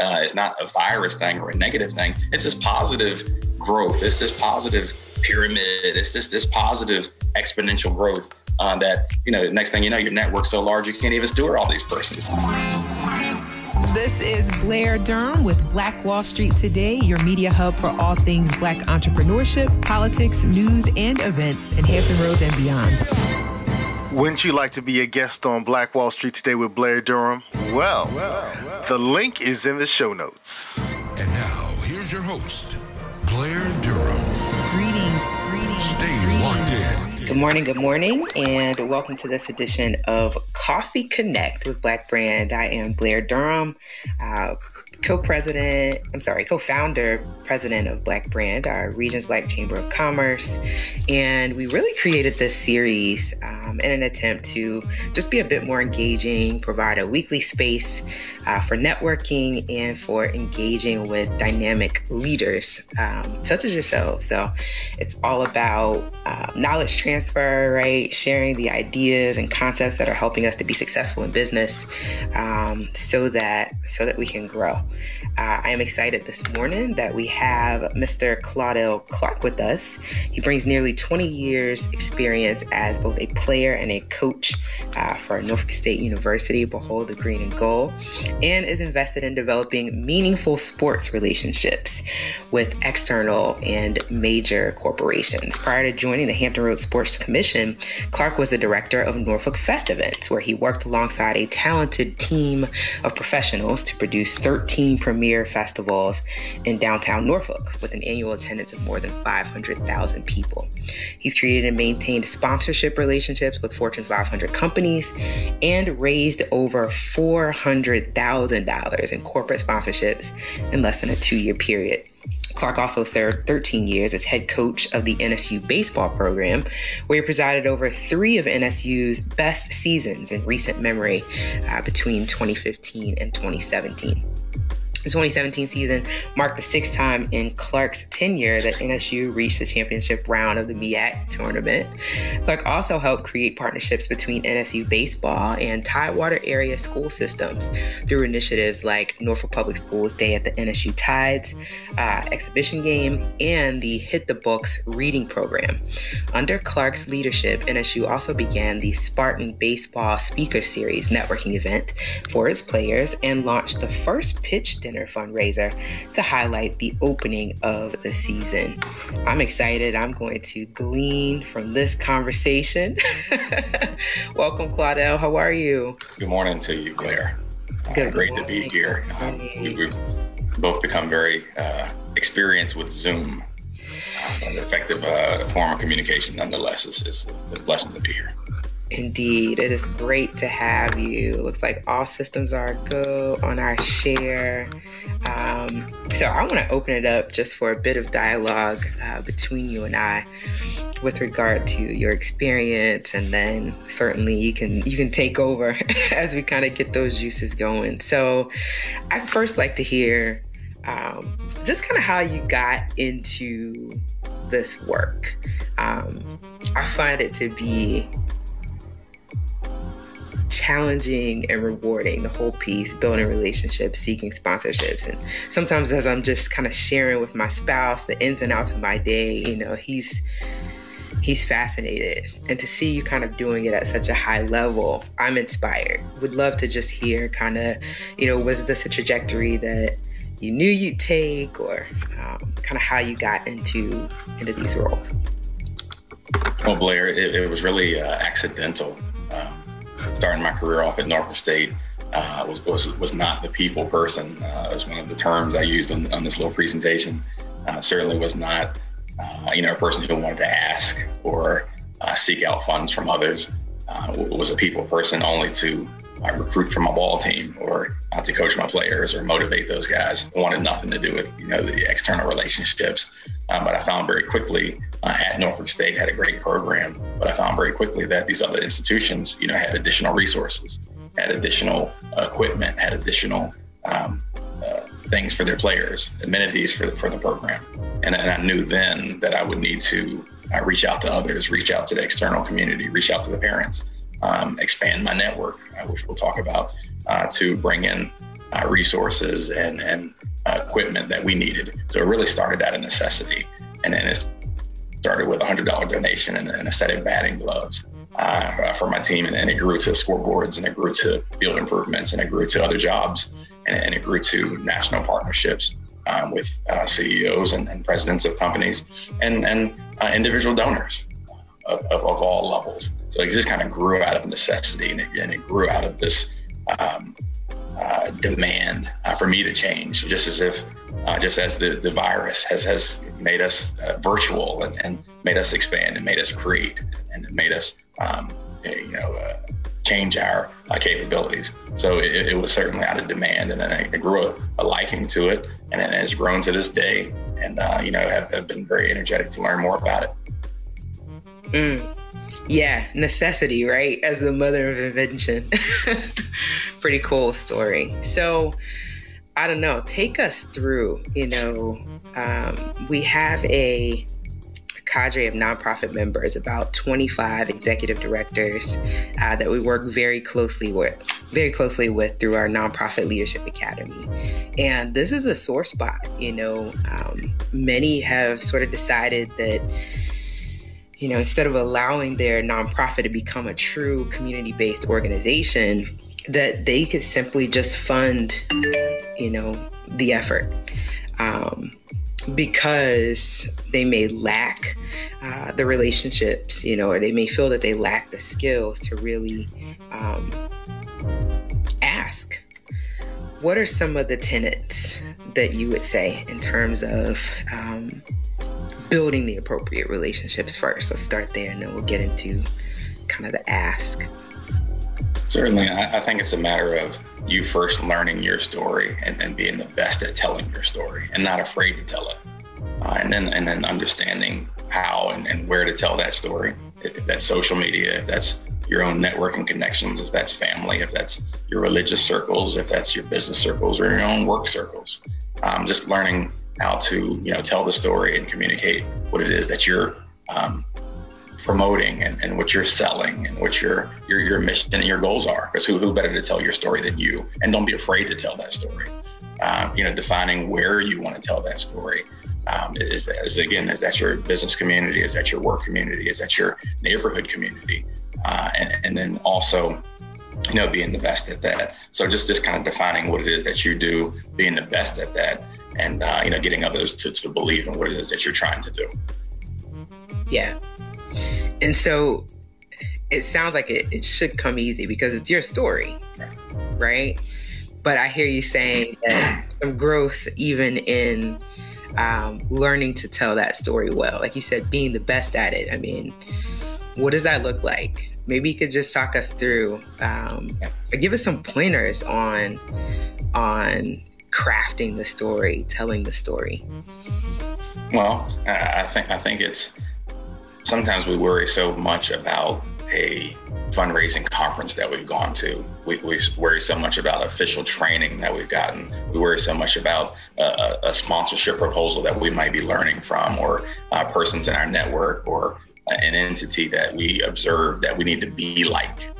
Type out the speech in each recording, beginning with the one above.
Uh, it's not a virus thing or a negative thing. It's this positive growth. It's this positive pyramid. It's this this positive exponential growth uh, that you know. Next thing you know, your network's so large you can't even steward all these persons. This is Blair Durham with Black Wall Street Today, your media hub for all things black entrepreneurship, politics, news, and events in Hampton Roads and beyond. Wouldn't you like to be a guest on Black Wall Street Today with Blair Durham? Well, the link is in the show notes. And now, here's your host, Blair Durham. Greetings, greetings. Stay greetings. locked in. Good morning, good morning, and welcome to this edition of Coffee Connect with Black Brand. I am Blair Durham, uh, co-president, I'm sorry, co-founder, president of Black Brand, our region's Black Chamber of Commerce. And we really created this series um, in an attempt to just be a bit more engaging, provide a weekly space uh, for networking and for engaging with dynamic leaders um, such as yourself. So it's all about uh, knowledge transfer, right? Sharing the ideas and concepts that are helping us to be successful in business um, so that so that we can grow. Uh, I am excited this morning that we have Mr. Claudell Clark with us. He brings nearly 20 years experience as both a player and a coach uh, for Norfolk State University, Behold the Green and Gold, and is invested in developing meaningful sports relationships with external and major corporations. Prior to joining the Hampton Roads Sports Commission, Clark was the director of Norfolk Festevents, where he worked alongside a talented team of professionals to produce 13 premier festivals in downtown Norfolk with an annual attendance of more than 500,000 people. He's created and maintained sponsorship relationships with Fortune 500 companies and raised over $400,000 in corporate sponsorships in less than a two year period. Clark also served 13 years as head coach of the NSU baseball program, where he presided over three of NSU's best seasons in recent memory uh, between 2015 and 2017. The 2017 season marked the sixth time in Clark's tenure that NSU reached the championship round of the MEAC tournament. Clark also helped create partnerships between NSU baseball and Tidewater area school systems through initiatives like Norfolk Public Schools Day at the NSU Tides uh, exhibition game and the Hit the Books reading program. Under Clark's leadership, NSU also began the Spartan Baseball Speaker Series networking event for its players and launched the first pitch fundraiser to highlight the opening of the season. I'm excited. I'm going to glean from this conversation. Welcome, Claudell. How are you? Good morning to you, Blair. Uh, Good great to be here. Um, we, we've both become very uh, experienced with Zoom. Uh, an effective uh, form of communication, nonetheless, is, is a blessing to be here. Indeed, it is great to have you. Looks like all systems are go on our share. Um, so I want to open it up just for a bit of dialogue uh, between you and I, with regard to your experience, and then certainly you can you can take over as we kind of get those juices going. So I'd first like to hear um, just kind of how you got into this work. Um, I find it to be challenging and rewarding the whole piece building relationships seeking sponsorships. And sometimes as i'm just kind of sharing with my spouse the ins and outs of my day you know he's he's fascinated. And to see you kind of doing it at such a high level i'm inspired. Would love to just hear kind of you know was this a trajectory that you knew you'd take or um, kind of how you got into into these roles? Well, Blair, it, it was really uh, accidental. Starting my career off at Norfolk State uh, was, was was not the people person. Uh, was one of the terms I used on, on this little presentation. Uh, certainly was not, uh, you know, a person who wanted to ask or uh, seek out funds from others. Uh, was a people person only to uh, recruit for my ball team or uh, to coach my players or motivate those guys. wanted nothing to do with you know the external relationships. Uh, but I found very quickly uh, at Norfolk State had a great program. But I found very quickly that these other institutions, you know, had additional resources, had additional equipment, had additional um, uh, things for their players, amenities for the, for the program. And, and I knew then that I would need to uh, reach out to others, reach out to the external community, reach out to the parents, um, expand my network, uh, which we'll talk about, uh, to bring in uh, resources and, and uh, equipment that we needed. So it really started out of necessity. And then it started with a $100 donation and, and a set of batting gloves. Uh, for my team, and, and, it grew to scoreboards, and it grew to field improvements, and it grew to other jobs, and, and it grew to national partnerships um, with uh, CEOs and, and, presidents of companies, and and uh, individual donors of, of, of, all levels. So it just kind of grew out of necessity, and it, and it grew out of this um, uh, demand uh, for me to change, just as if, uh, just as the, the virus has has made us uh, virtual and, and made us expand and made us create and made us, um, you know, uh, change our uh, capabilities. So it, it, was certainly out of demand, and then I, grew a, a, liking to it, and it has grown to this day. And you know, have, have been very energetic to learn more about it. Mm. Yeah, necessity, right? As the mother of invention. Pretty cool story. So, I don't know, take us through, you know, um, we have a cadre of nonprofit members, about 25 executive directors uh, that we work very closely with, very closely with through our nonprofit leadership academy. And this is a sore spot. You know, um, many have sort of decided that you know, instead of allowing their nonprofit to become a true community based organization, that they could simply just fund, you know, the effort. Um, because they may lack uh, the relationships, you know, or they may feel that they lack the skills to really um, ask. What are some of the tenets that you would say in terms of um, building the appropriate relationships first. Let's start there and then we'll get into kind of the ask. Certainly. I, think it's a matter of you first learning your story and then being the best at telling your story and not afraid to tell it. Uh, and then and then understanding how and, and where to tell that story. If, if that's social media, if that's your own networking connections, if that's family, if that's your religious circles, if that's your business circles or your own work circles. Um, just learning how to you know tell the story and communicate what it is that you're um, promoting and, and what you're selling and what your your your mission and your goals are. Because who who better to tell your story than you? And don't be afraid to tell that story. Um, you know, defining where you want to tell that story. Um, is, is again, is that your business community? Is that your work community? Is that your neighborhood community? Uh, and, and then also, you know, being the best at that. So just just kind of defining what it is that you do, being the best at that, and uh, you know getting others to, to believe in what it is that you're trying to do. Yeah. And so it sounds like it, it should come easy because it's your story right. but i hear you saying that some growth even in um, learning to tell that story well. Like you said being the best at it. I mean what does that look like? Maybe you could just talk us through um, or give us some pointers on on crafting the story, telling the story? Well, I think I think it's sometimes we worry so much about a fundraising conference that we've gone to. We, we worry so much about official training that we've gotten. We worry so much about a, a sponsorship proposal that we might be learning from, or uh, persons in our network, or an entity that we observe that we need to be like.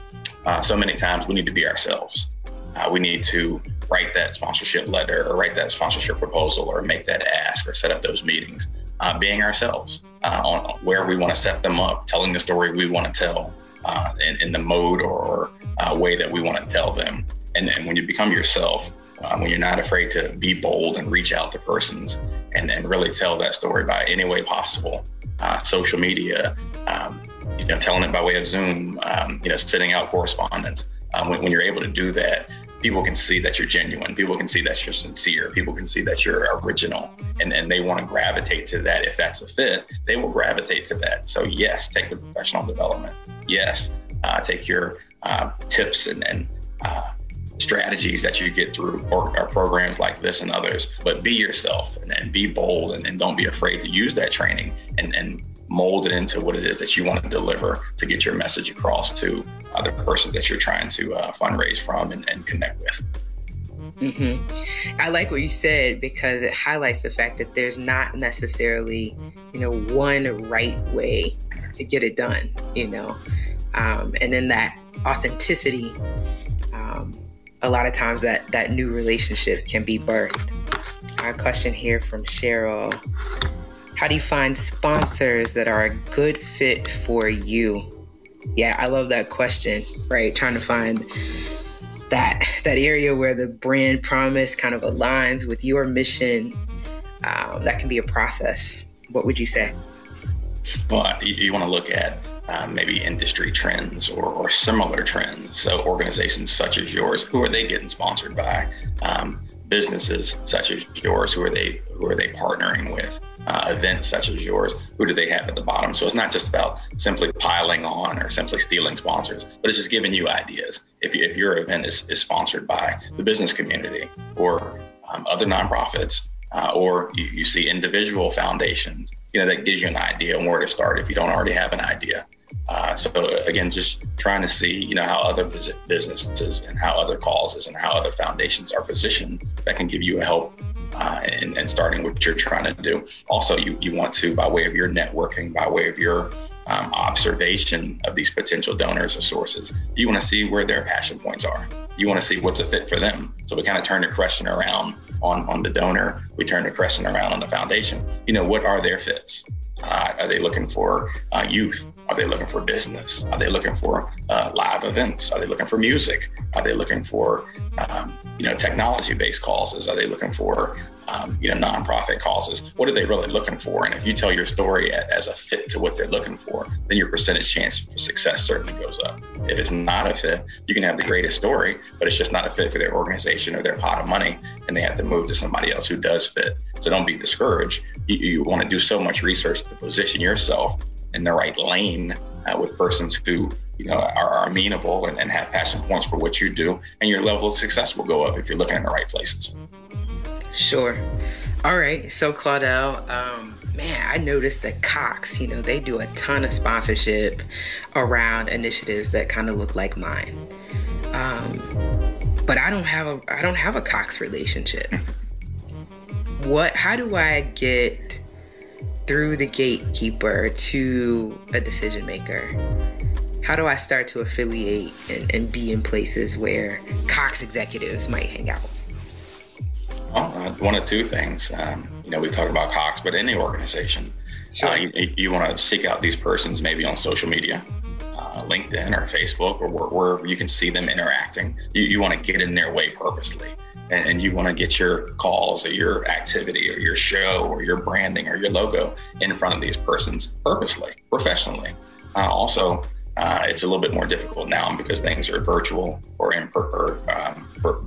Uh, so many times we need to be ourselves. Uh, we need to write that sponsorship letter or write that sponsorship proposal or make that ask or set up those meetings, uh, being ourselves uh, on where we want to set them up, telling the story we want to tell uh, in, in, the mode or uh, way that we want to tell them. And, and when you become yourself, uh, when you're not afraid to be bold and reach out to persons and, and really tell that story by any way possible, uh, social media, um, you know, telling it by way of Zoom, um, you know, sending out correspondence. Um, when, when, you're able to do that, people can see that you're genuine. People can see that you're sincere. People can see that you're original and, and they want to gravitate to that. If that's a fit, they will gravitate to that. So, yes, take the professional development. Yes, uh, take your uh, tips and, and uh, strategies that you get through or, or, programs like this and others, but be yourself and, and be bold and, and, don't be afraid to use that training and, and mold it into what it is that you want to deliver to get your message across to other persons that you're trying to uh, fundraise from and, and connect with. Mm-hmm. I like what you said because it highlights the fact that there's not necessarily, you know, one right way to get it done, you know, um, and then that authenticity um, a lot of times that that new relationship can be birthed. Our question here from Cheryl How do you find sponsors that are a good fit for you? Yeah, I love that question, right? Trying to find that that area where the brand promise kind of aligns with your mission. Um, that can be a process. What would you say? Well, you, you want to look at um, maybe industry trends or, or, similar trends. So organizations such as yours, who are they getting sponsored by? Um, businesses such as yours, who are they who are they partnering with? Uh, events such as yours, who do they have at the bottom? So it's not just about simply piling on or simply stealing sponsors, but it's just giving you ideas. If, you, if your event is, is sponsored by the business community or um, other nonprofits, uh, or you, you see individual foundations, you know, that gives you an idea on where to start if you don't already have an idea. Uh, so again, just trying to see, you know, how other businesses and how other causes and how other foundations are positioned that can give you a help uh, in, in starting what you're trying to do. Also, you, you want to, by way of your networking, by way of your um, observation of these potential donors or sources, you want to see where their passion points are. You want to see what's a fit for them. So we kind of turn the question around on, on the donor. We turn the question around on the foundation. You know, what are their fits? Uh, are they looking for uh, youth? Are they looking for business? Are they looking for uh, live events? Are they looking for music? Are they looking for um, you know technology-based causes? Are they looking for um, you know nonprofit causes? What are they really looking for? And if you tell your story as a fit to what they're looking for, then your percentage chance for success certainly goes up. If it's not a fit, you can have the greatest story, but it's just not a fit for their organization or their pot of money, and they have to move to somebody else who does fit. So don't be discouraged. You, you want to do so much research to position yourself in the right lane uh, with persons who you know are, are amenable and, and, have passion points for what you do and your level of success will go up if you're looking in the right places. Sure. All right. So claudell um, man i noticed that cox you know they do a ton of sponsorship around initiatives that kind of look like mine. Um, but i don't have a i don't have a cox relationship. What how do i get through the gatekeeper to a decision maker? How do I start to affiliate and, and be in places where Cox executives might hang out? Well, uh, one of two things. Um, you know, we talk about Cox, but any organization, sure. uh, you, you want to seek out these persons maybe on social media, uh, LinkedIn or Facebook, or where, where, you can see them interacting. You, you want to get in their way purposely and, and you want to get your calls or your activity or your show or your branding or your logo in front of these persons purposely, professionally. Uh, also, uh, it's a little bit more difficult now because things are virtual or in or, um,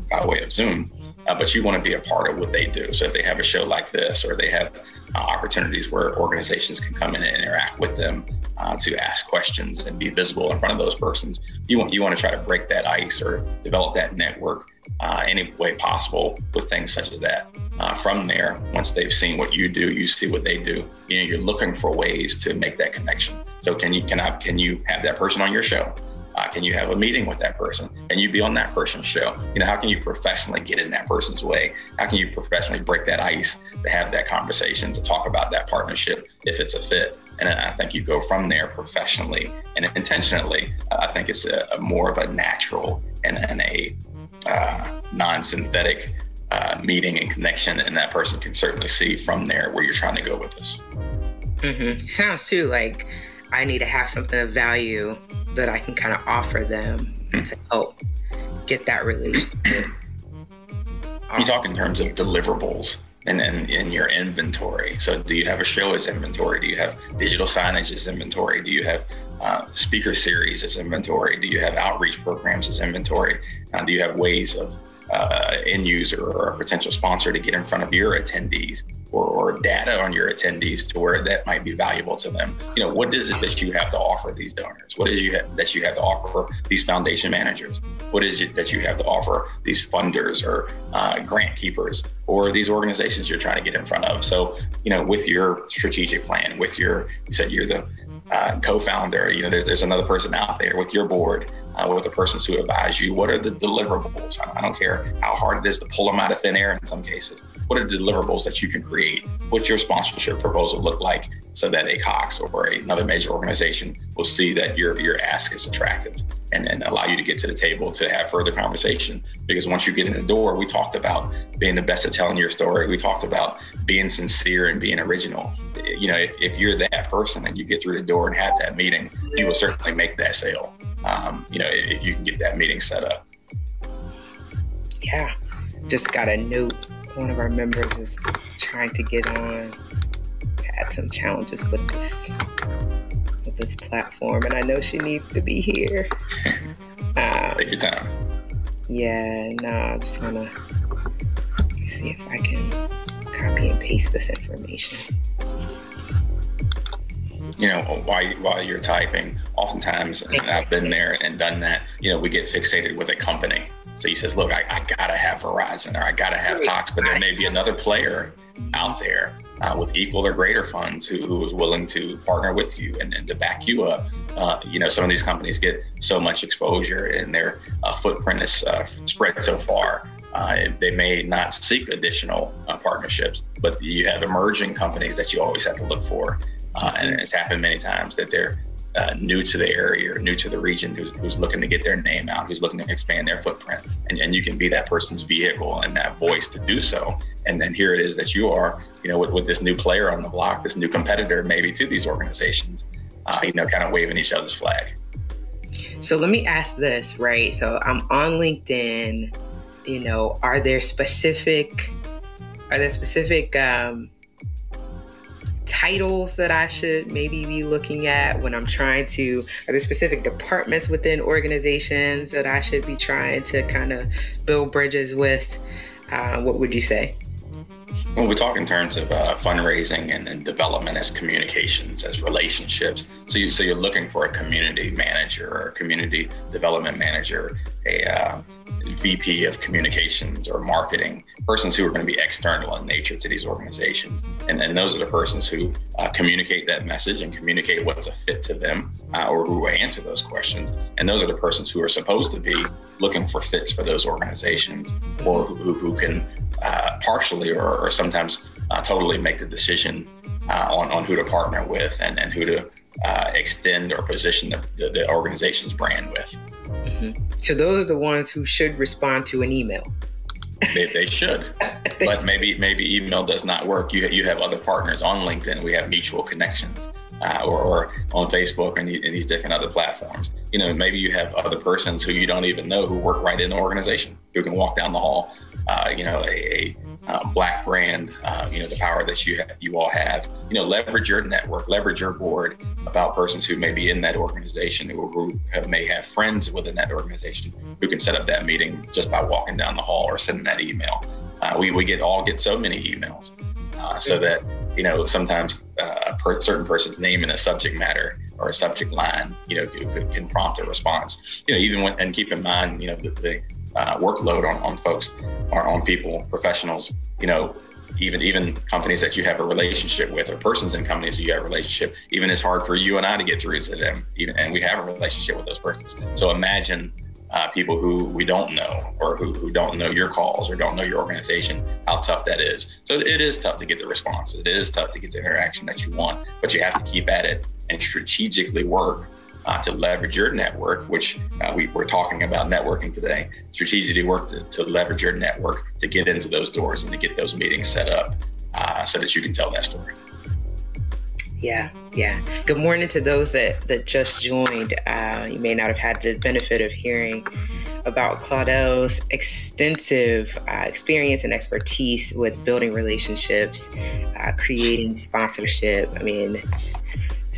by way of Zoom. Uh, but you want to be a part of what they do. So if they have a show like this, or they have uh, opportunities where organizations can come in and interact with them uh, to ask questions and be visible in front of those persons, you want you want to try to break that ice or develop that network uh, any way possible with things such as that. Uh, from there, once they've seen what you do, you see what they do. You know, you're looking for ways to make that connection. So can you can I can you have that person on your show? Uh, can you have a meeting with that person? Can you be on that person's show? You know, how can you professionally get in that person's way? How can you professionally break that ice to have that conversation to talk about that partnership if it's a fit? And I think you go from there professionally and intentionally. I think it's a, a more of a natural and, and a uh, non-synthetic uh, meeting and connection, and that person can certainly see from there where you're trying to go with this. Mm-hmm. Sounds too like I need to have something of value that I can kind of offer them mm-hmm. to help get that relationship. You talk in terms of deliverables and in, in your inventory. So, do you have a show as inventory? Do you have digital signage as inventory? Do you have uh, speaker series as inventory? Do you have outreach programs as inventory? Uh, do you have ways of uh, end user or a potential sponsor to get in front of your attendees or, or, data on your attendees to where that might be valuable to them. You know, what is it that you have to offer these donors? What is have, that you have to offer these foundation managers? What is it that you have to offer these funders or uh, grant keepers or these organizations you're trying to get in front of? So, you know, with your strategic plan, with your, you said you're the uh, co-founder, you know, there's there's another person out there with your board uh, with the persons who advise you. What are the deliverables? I don't care how hard it is to pull them out of thin air in some cases. What are the deliverables that you can create? What's your sponsorship proposal look like so that a Cox or another major organization will see that your, your ask is attractive and, and allow you to get to the table to have further conversation? Because once you get in the door, we talked about being the best at telling your story. We talked about being sincere and being original. You know, if, if you're that person and you get through the door and have that meeting, you will certainly make that sale um, you know, if you can get that meeting set up. Yeah, just got a note. One of our members is trying to get on. Had some challenges with this with this platform, and I know she needs to be here. um, Take your time. Yeah, no, I'm just gonna see if I can copy and paste this information you know, while while you're typing, oftentimes, and I've been there and done that. You know, we get fixated with a company. So he says, "Look, I, I gotta have Verizon or I gotta have Cox, but there may be another player out there uh, with equal or greater funds who, who is willing to partner with you and, and to back you up. Uh, you know, some of these companies get so much exposure and their uh, footprint is uh, spread so far. Uh, they may not seek additional uh, partnerships, but you have emerging companies that you always have to look for. And it's happened many times that they're uh, new to the area or new to the region who's, who's, looking to get their name out, who's looking to expand their footprint. And, and you can be that person's vehicle and that voice to do so. And then here it is that you are, you know, with, with this new player on the block, this new competitor maybe to these organizations, uh, you know, kind of waving each other's flag. So let me ask this, right? So I'm on LinkedIn, you know, are there specific, are there specific, um, titles that I should maybe be looking at when I'm trying to, are there specific departments within organizations that I should be trying to kind of build bridges with? Uh, what would you say? Well, we talk in terms of uh, fundraising and, and, development as communications, as relationships. So, you, so you're looking for a community manager or a community development manager, a uh, VP of communications or marketing, persons who are going to be external in nature to these organizations. And, and those are the persons who uh, communicate that message and communicate what's a fit to them uh, or who answer those questions. And those are the persons who are supposed to be looking for fits for those organizations or who, who can uh, partially or, or sometimes uh, totally make the decision uh, on, on who to partner with and, and who to uh, extend or position the, the, the organization's brand with. Mm-hmm. So those are the ones who should respond to an email. they, they should, but maybe maybe email does not work. You you have other partners on LinkedIn. We have mutual connections, uh, or, or on Facebook and, and these different other platforms. You know, maybe you have other persons who you don't even know who work right in the organization who can walk down the hall. Uh, you know, a, a uh, black brand, uh, you know, the power that you ha- you all have. You know, leverage your network, leverage your board about persons who may be in that organization or who have, may have friends within that organization who can set up that meeting just by walking down the hall or sending that email. Uh, we, we get all get so many emails uh, so that you know sometimes uh, a per- certain person's name in a subject matter or a subject line you know can, can prompt a response you know even when and keep in mind you know the, the uh, workload on, on folks or on people, professionals, you know, even even companies that you have a relationship with or persons in companies you have a relationship, even it's hard for you and I to get through to them, even and we have a relationship with those persons. So imagine uh, people who we don't know or who, who don't know your calls or don't know your organization, how tough that is. So it is tough to get the response. It is tough to get the interaction that you want, but you have to keep at it and strategically work uh, to leverage your network, which uh, we, are talking about networking today, strategically work to, to, leverage your network to get into those doors and to get those meetings set up uh, so that you can tell that story. Yeah, yeah. Good morning to those that, that just joined. Uh, you may not have had the benefit of hearing about Claudell's extensive uh, experience and expertise with building relationships, uh, creating sponsorship. I mean,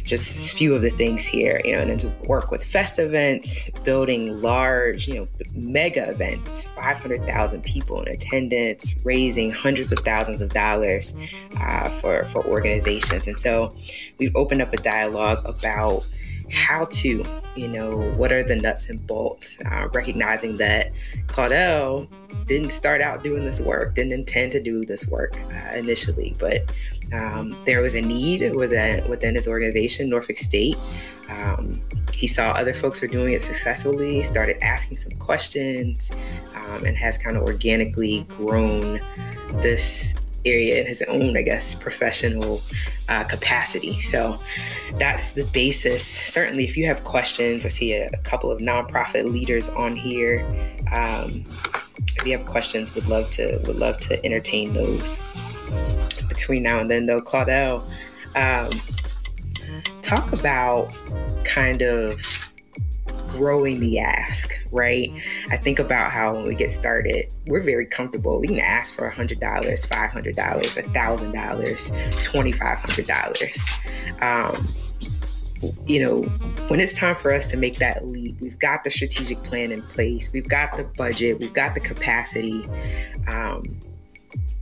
just a few of the things here, you know, and to work with Festevents, building large, you know, mega events, 500,000 people in attendance, raising hundreds of thousands of dollars uh, for, for organizations. And so we've opened up a dialogue about how to, you know, what are the nuts and bolts, uh, recognizing that Claudell didn't start out doing this work, didn't intend to do this work uh, initially, but um, there was a need within, within his organization, Norfolk State. Um, he saw other folks were doing it successfully, started asking some questions, um, and has kind of organically grown this area in his own, I guess, professional uh, capacity. So that's the basis. Certainly, if you have questions, I see a, a couple of nonprofit leaders on here. Um, if you have questions, would love to would love to entertain those. Between now and then, though, Claudell, um, talk about kind of growing the ask, right? I think about how when we get started, we're very comfortable. We can ask for $100, $500, $1,000, $2,500. Um, you know, when it's time for us to make that leap, we've got the strategic plan in place, we've got the budget, we've got the capacity. Um,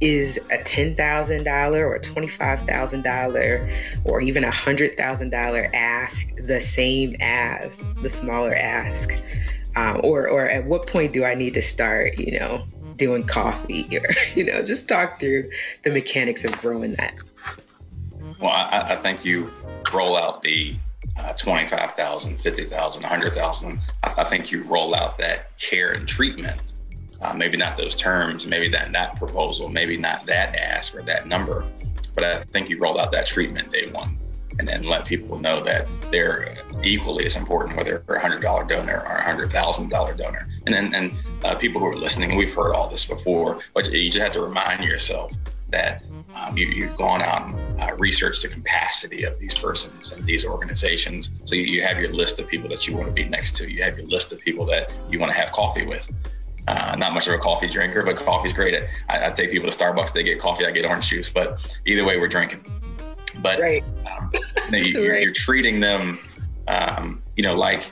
is a $10,000 or $25,000 or even a $100,000 ask the same as the smaller ask? Um, or, or at what point do I need to start, you know, doing coffee or, you know, just talk through the mechanics of growing that? Well, I, I think you roll out the uh, 25,000, 50,000, 100,000. I, I think you roll out that care and treatment uh, maybe not those terms, maybe that that proposal, maybe not that ask or that number, but I think you roll out that treatment day one, and then let people know that they're equally as important, whether they're a hundred dollar donor or a hundred thousand dollar donor. And then and uh, people who are listening, we've heard all this before, but you just have to remind yourself that um, you, have gone out and uh, researched the capacity of these persons and these organizations. So you, you, have your list of people that you want to be next to. You have your list of people that you want to have coffee with. Uh, not much of a coffee drinker, but coffee's great. I, I, take people to Starbucks, they get coffee, I get orange juice. But either way, we're drinking. But right. um, you, are right. treating them, um, you know, like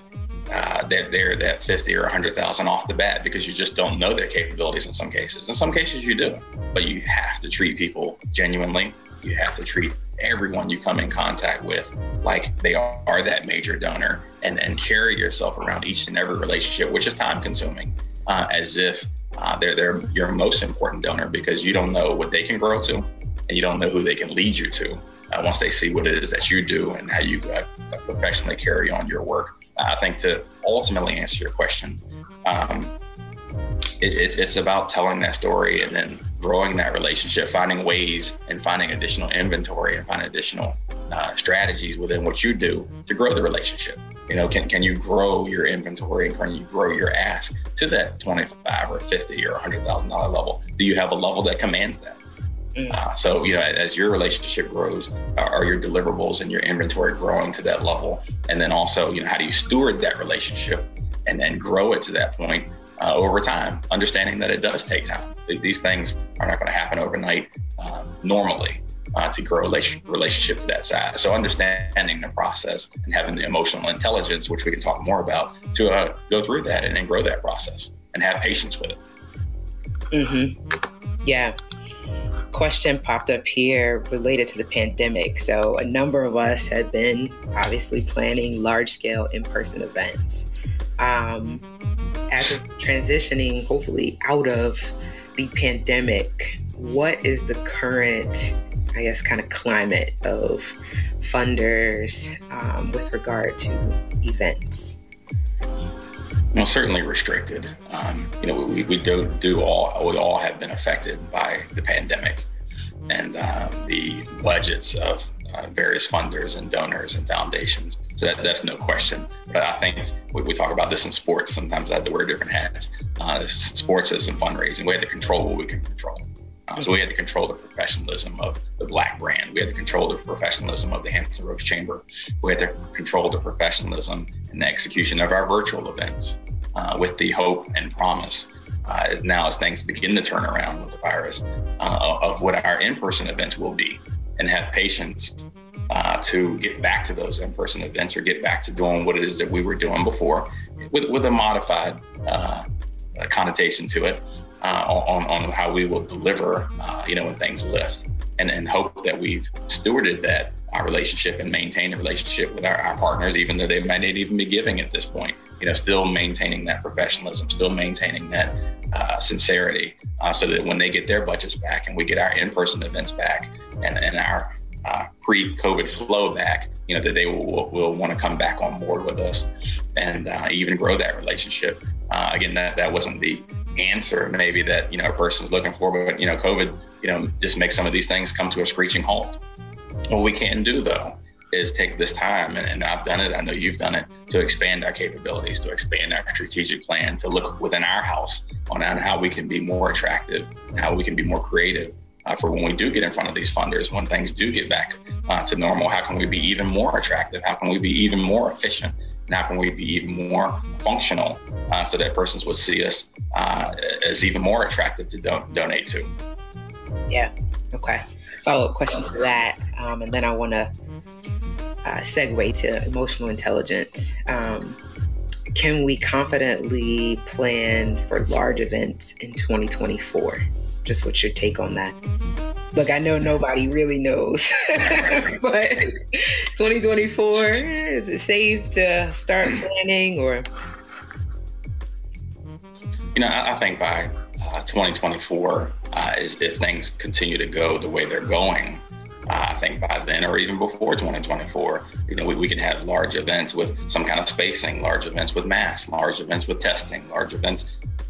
uh, they're, they're that 50 or 100,000 off the bat because you just don't know their capabilities in some cases. In some cases, you do, but you have to treat people genuinely. You have to treat everyone you come in contact with like they are, are that major donor and, and carry yourself around each and every relationship, which is time consuming uh, as if uh, they're, they're your most important donor because you don't know what they can grow to and you don't know who they can lead you to uh, once they see what it is that you do and how you uh, professionally carry on your work. I think to ultimately answer your question, um, it, it's about telling that story and then growing that relationship, finding ways and finding additional inventory and finding additional uh, strategies within what you do to grow the relationship. You know, can, can you grow your inventory and can you grow your ask to that 25 or 50 or $100,000 level? Do you have a level that commands that? Mm. Uh, so, you know, as your relationship grows, are your deliverables and your inventory growing to that level? And then also, you know, how do you steward that relationship and then grow it to that point uh, over time, understanding that it does take time. These things are not going to happen overnight um, normally uh, to grow a relationship to that size. So understanding the process and having the emotional intelligence, which we can talk more about, to uh, go through that and then grow that process and have patience with it. Mm-hmm. Yeah. Question popped up here related to the pandemic. So a number of us have been obviously planning large scale in person events. Um, as we're transitioning, hopefully, out of the pandemic, what is the current I guess, kind of climate of funders um, with regard to events? Well, certainly restricted. Um, you know, we, we do do all we all have been affected by the pandemic and uh, the budgets of uh, various funders and donors and foundations. So that, that's no question. But I think we, we, talk about this in sports. Sometimes I have to wear different hats. Uh, sports is in fundraising. We have to control what we can control. Uh, so we had to control the professionalism of the Black brand. We had to control the professionalism of the Hampton Roads Chamber. We had to control the professionalism and the execution of our virtual events uh, with the hope and promise. Uh, now, as things begin to turn around with the virus, uh, of what our in-person events will be, and have patience uh, to get back to those in-person events or get back to doing what it is that we were doing before, with with a modified connotation to it, uh, on, on how we will deliver, uh, you know, when things lift and, and hope that we've stewarded that our relationship and maintained the relationship with our, our partners, even though they might not even be giving at this point, you know, still maintaining that professionalism, still maintaining that uh, sincerity uh, so that when they get their budgets back and we get our in-person events back and, and our uh, pre-COVID flow back, you know, that they will, will want to come back on board with us and uh, even grow that relationship. Uh, again, that, that wasn't the answer maybe that, you know, a person's looking for, but, you know, COVID, you know, just makes some of these things come to a screeching halt. What we can do though is take this time, and, and, I've done it, I know you've done it, to expand our capabilities, to expand our strategic plan, to look within our house on, on how we can be more attractive, how we can be more creative, uh, for when we do get in front of these funders, when things do get back uh, to normal, how can we be even more attractive? How can we be even more efficient? How can we be even more functional uh, so that persons would see us uh, as even more attractive to donate to? Yeah. Okay. Follow up question to that. Um, and then I want to uh, segue to emotional intelligence. Um, can we confidently plan for large events in 2024? just what's your take on that? Look, I know nobody really knows, but 2024 is it safe to start planning or? You know, I, think by uh, 2024 uh, is if things continue to go the way they're going. Uh, I think by then, or even before 2024, you know, we, we can have large events with some kind of spacing, large events with masks, large events with testing, large events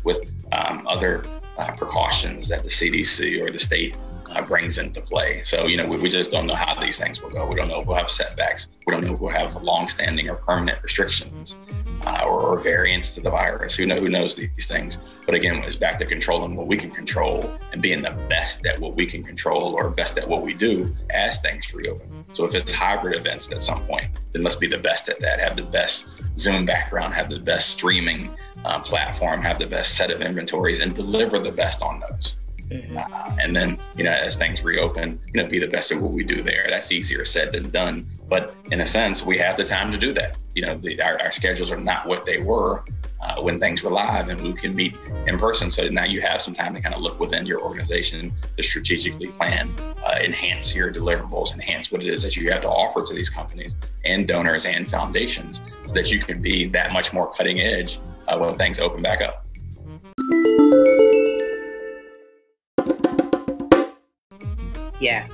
with um, other uh, precautions that the CDC or the state uh, brings into play. So, you know, we, we just don't know how these things will go. We don't know if we'll have setbacks. We don't know if we'll have long-standing or permanent restrictions uh, or, or, variants to the virus. Who know? Who knows these things? But again, it's back to controlling what we can control and being the best at what we can control or best at what we do as things reopen. So, if it's hybrid events at some point, then let's be the best at that. Have the best Zoom background. Have the best streaming uh, platform, have the best set of inventories, and deliver the best on those. Mm-hmm. Uh, and then, you know, as things reopen, you know, be the best at what we do there. That's easier said than done. But in a sense, we have the time to do that. You know, the, our, our schedules are not what they were uh, when things were live and we can meet in person. So now you have some time to kind of look within your organization to strategically plan, uh, enhance your deliverables, enhance what it is that you have to offer to these companies and donors and foundations so that you can be that much more cutting edge uh, when things open back up. Yeah,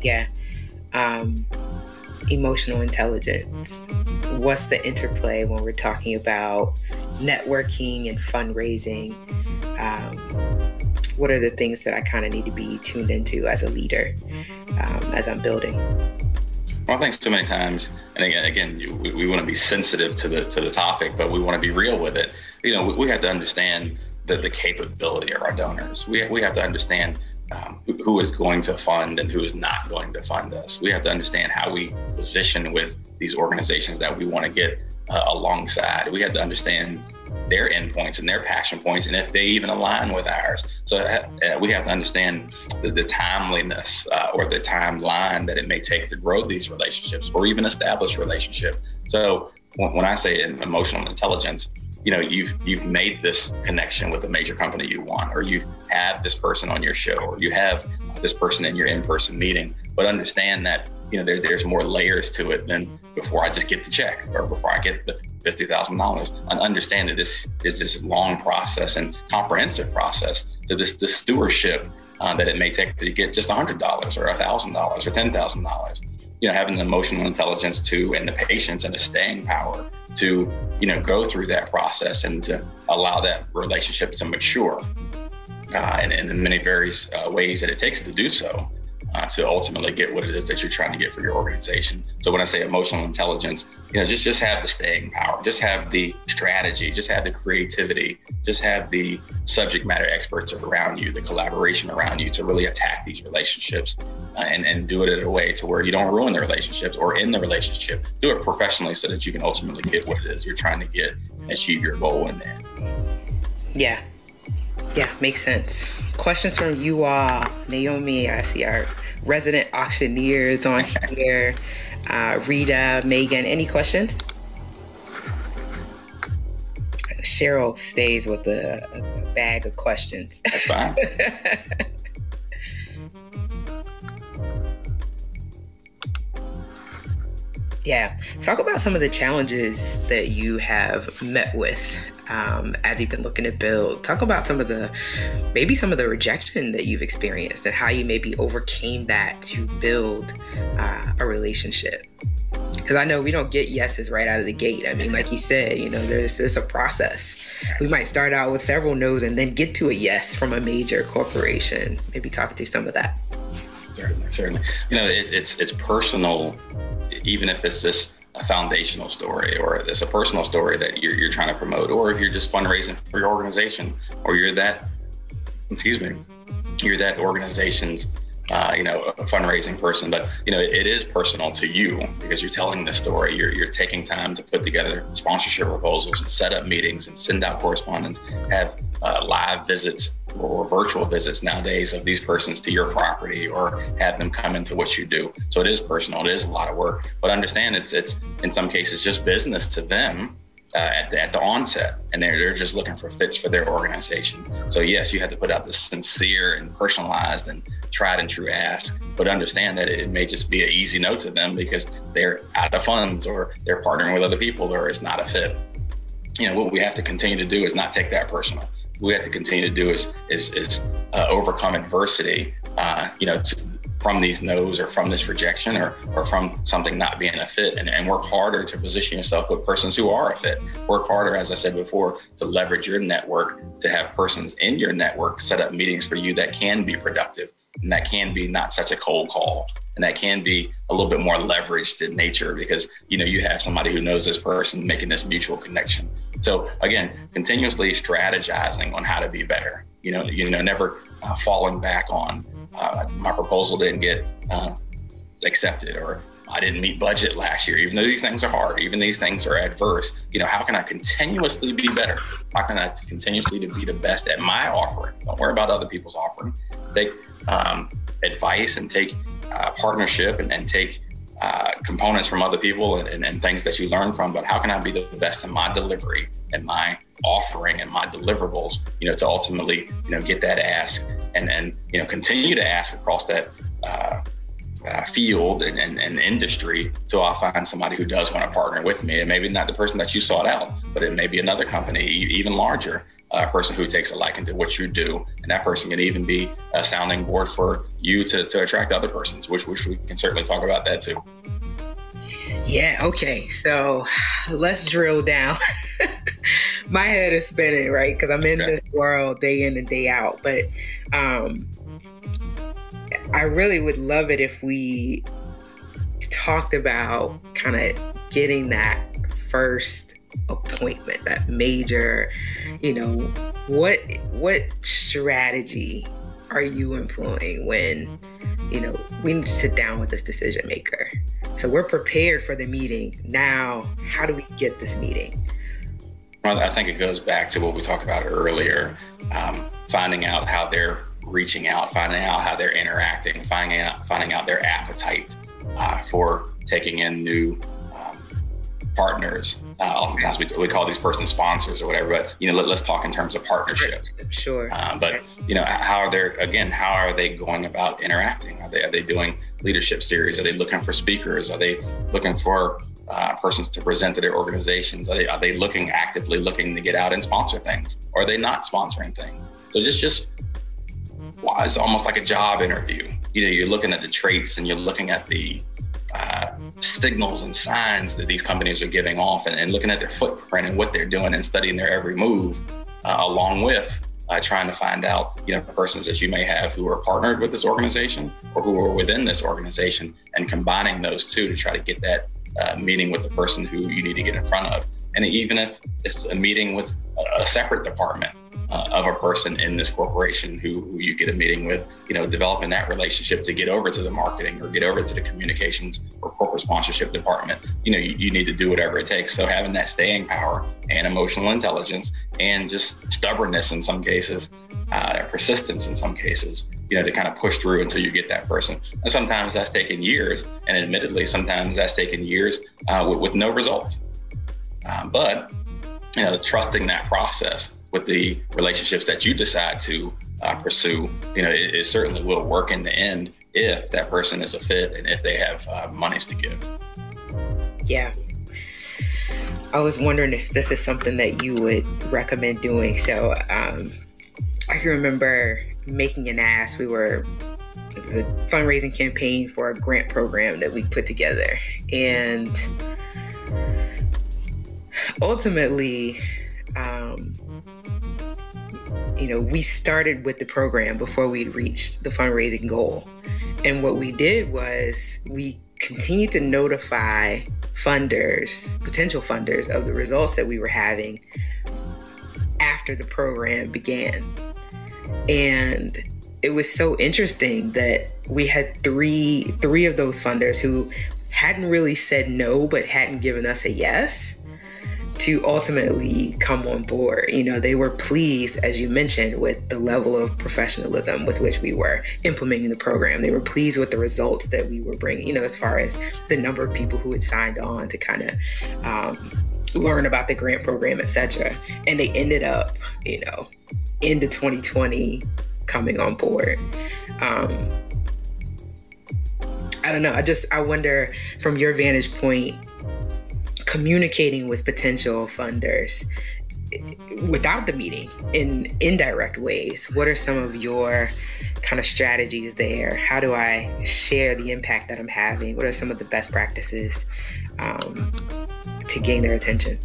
yeah. Um, emotional intelligence. What's the interplay when we're talking about networking and fundraising? Um, what are the things that I kind of need to be tuned into as a leader um, as I'm building? Well, I think so many times, and again, again, you, we, we want to be sensitive to the to the topic, but we want to be real with it. You know, we, we have to understand the, the capability of our donors. We we have to understand um, who is going to fund and who is not going to fund us. We have to understand how we position with these organizations that we want to get uh, alongside. We have to understand their endpoints and their passion points, and if they even align with ours. So uh, uh, we have to understand the, the timeliness uh, or the timeline that it may take to grow these relationships or even establish relationship. So when, when I say emotional intelligence, you know you've you've made this connection with the major company you want or you have this person on your show or you have this person in your in-person meeting. But understand that you know there, there's more layers to it than before i just get the check or before i get the $50000 and understand that this is this long process and comprehensive process to this, this stewardship uh, that it may take to get just $100 or $1000 or $10000 you know having the emotional intelligence too and the patience and the staying power to you know go through that process and to allow that relationship to mature uh, and, in many various uh, ways that it takes to do so uh, to ultimately get what it is that you're trying to get for your organization. So when I say emotional intelligence, you know, just just have the staying power, just have the strategy, just have the creativity, just have the subject matter experts around you, the collaboration around you to really attack these relationships uh, and and do it in a way to where you don't ruin the relationships or in the relationship. Do it professionally so that you can ultimately get what it is you're trying to get, achieve your goal in that. Yeah, yeah, makes sense. Questions from you all. Naomi, I see our resident auctioneers on here. Uh, Rita, Megan, any questions? Cheryl stays with a, a bag of questions. That's fine. yeah. Talk about some of the challenges that you have met with um, as you've been looking to build. Talk about some of the, maybe some of the rejection that you've experienced and how you maybe overcame that to build uh, a relationship. because I know we don't get yeses right out of the gate. I mean, like you said, you know, there's it's a process. We might start out with several no's and then get to a yes from a major corporation. Maybe talk through some of that. Certainly, certainly. You know, it, it's it's personal, even if it's this a foundational story or it's a personal story that you're, you're trying to promote, or if you're just fundraising for your organization, or you're that, excuse me, you're that organization's uh, you know, a fundraising person, but you know, it, is personal to you because you're telling the story. You're you're taking time to put together sponsorship proposals and set up meetings and send out correspondence, have uh, live visits or virtual visits nowadays of these persons to your property or have them come into what you do. So it is personal. It is a lot of work, but understand it's it's in some cases just business to them uh, at, the, at the onset, and they're, they're just looking for fits for their organization. So, yes, you have to put out this sincere and personalized and tried and true ask, but understand that it may just be an easy no to them because they're out of funds or they're partnering with other people or it's not a fit. You know, what we have to continue to do is not take that personal. We have to continue to do is is, is uh, overcome adversity. Uh, you know, to, from these no's or from this rejection or, or from something not being a fit and, and work harder to position yourself with persons who are a fit. Work harder, as I said before, to leverage your network, to have persons in your network set up meetings for you that can be productive and that can be not such a cold call and that can be a little bit more leveraged in nature because you know you have somebody who knows this person making this mutual connection so again continuously strategizing on how to be better you know you know never uh, falling back on uh, my proposal didn't get uh, accepted or I didn't meet budget last year, even though these things are hard, even these things are adverse. You know, how can I continuously be better? How can I continuously to be the best at my offering? Don't worry about other people's offering. Take um, advice and take uh, partnership and, and take uh, components from other people and, and, and, things that you learn from. But how can I be the best in my delivery and my offering and my deliverables? You know, to ultimately you know get that ask and and you know continue to ask across that. Uh, uh, field and, and, and, industry so I'll find somebody who does want to partner with me. And maybe not the person that you sought out, but it may be another company, even larger, a person who takes a liking to what you do. And that person can even be a sounding board for you to, to attract other persons, which, which we can certainly talk about that too. Yeah, okay. So let's drill down. My head is spinning, right? Because I'm in okay. this world day in and day out. But um, I really would love it if we talked about kind of getting that first appointment, that major, you know, what what strategy are you employing when, you know, we need to sit down with this decision maker? So we're prepared for the meeting. Now, how do we get this meeting? Well, I think it goes back to what we talked about earlier, um, finding out how they're reaching out, finding out how they're interacting, finding out finding out their appetite uh, for taking in new partners. Uh, oftentimes we, we call these persons sponsors or whatever, but you know, let, us talk in terms of partnership. Sure. Uh, but you know, how are they again? How are they going about interacting? Are they are they doing leadership series? Are they looking for speakers? Are they looking for uh, persons to present to their organizations? Are they are they looking actively looking to get out and sponsor things? Or are they not sponsoring things? So just just well, it's almost like a job interview. You know, you're looking at the traits and you're looking at the signals and signs that these companies are giving off and, and, looking at their footprint and what they're doing and studying their every move uh, along with uh, trying to find out you know persons that you may have who are partnered with this organization or who are within this organization and combining those two to try to get that uh, meeting with the person who you need to get in front of. And even if it's a meeting with a separate department uh, of a person in this corporation who, who, you get a meeting with, you know, developing that relationship to get over to the marketing or get over to the communications or corporate sponsorship department. You know, you, you need to do whatever it takes. So having that staying power and emotional intelligence and just stubbornness in some cases, uh, persistence in some cases, you know, to kind of push through until you get that person. And sometimes that's taken years, and admittedly, sometimes that's taken years uh, with, with, no result. Um, but you know, trusting that process with the relationships that you decide to uh, pursue, you know, it, it, certainly will work in the end if that person is a fit and if they have uh, monies to give. Yeah. I was wondering if this is something that you would recommend doing. So um, I can remember making an ask. We were it was a fundraising campaign for a grant program that we put together. And ultimately, um, you know, we started with the program before we reached the fundraising goal. And what we did was we continued to notify funders, potential funders, of the results that we were having after the program began. And it was so interesting that we had three three of those funders who hadn't really said no but hadn't given us a yes to ultimately come on board. You know, they were pleased, as you mentioned, with the level of professionalism with which we were implementing the program. They were pleased with the results that we were bringing, you know, as far as the number of people who had signed on to kind of um, learn about the grant program, etc. And they ended up, you know, into 2020 coming on board. Um, I don't know. I just I wonder from your vantage point, communicating with potential funders without the meeting in indirect ways. What are some of your kind of strategies there? How do I share the impact that I'm having? What are some of the best practices um, to gain their attention?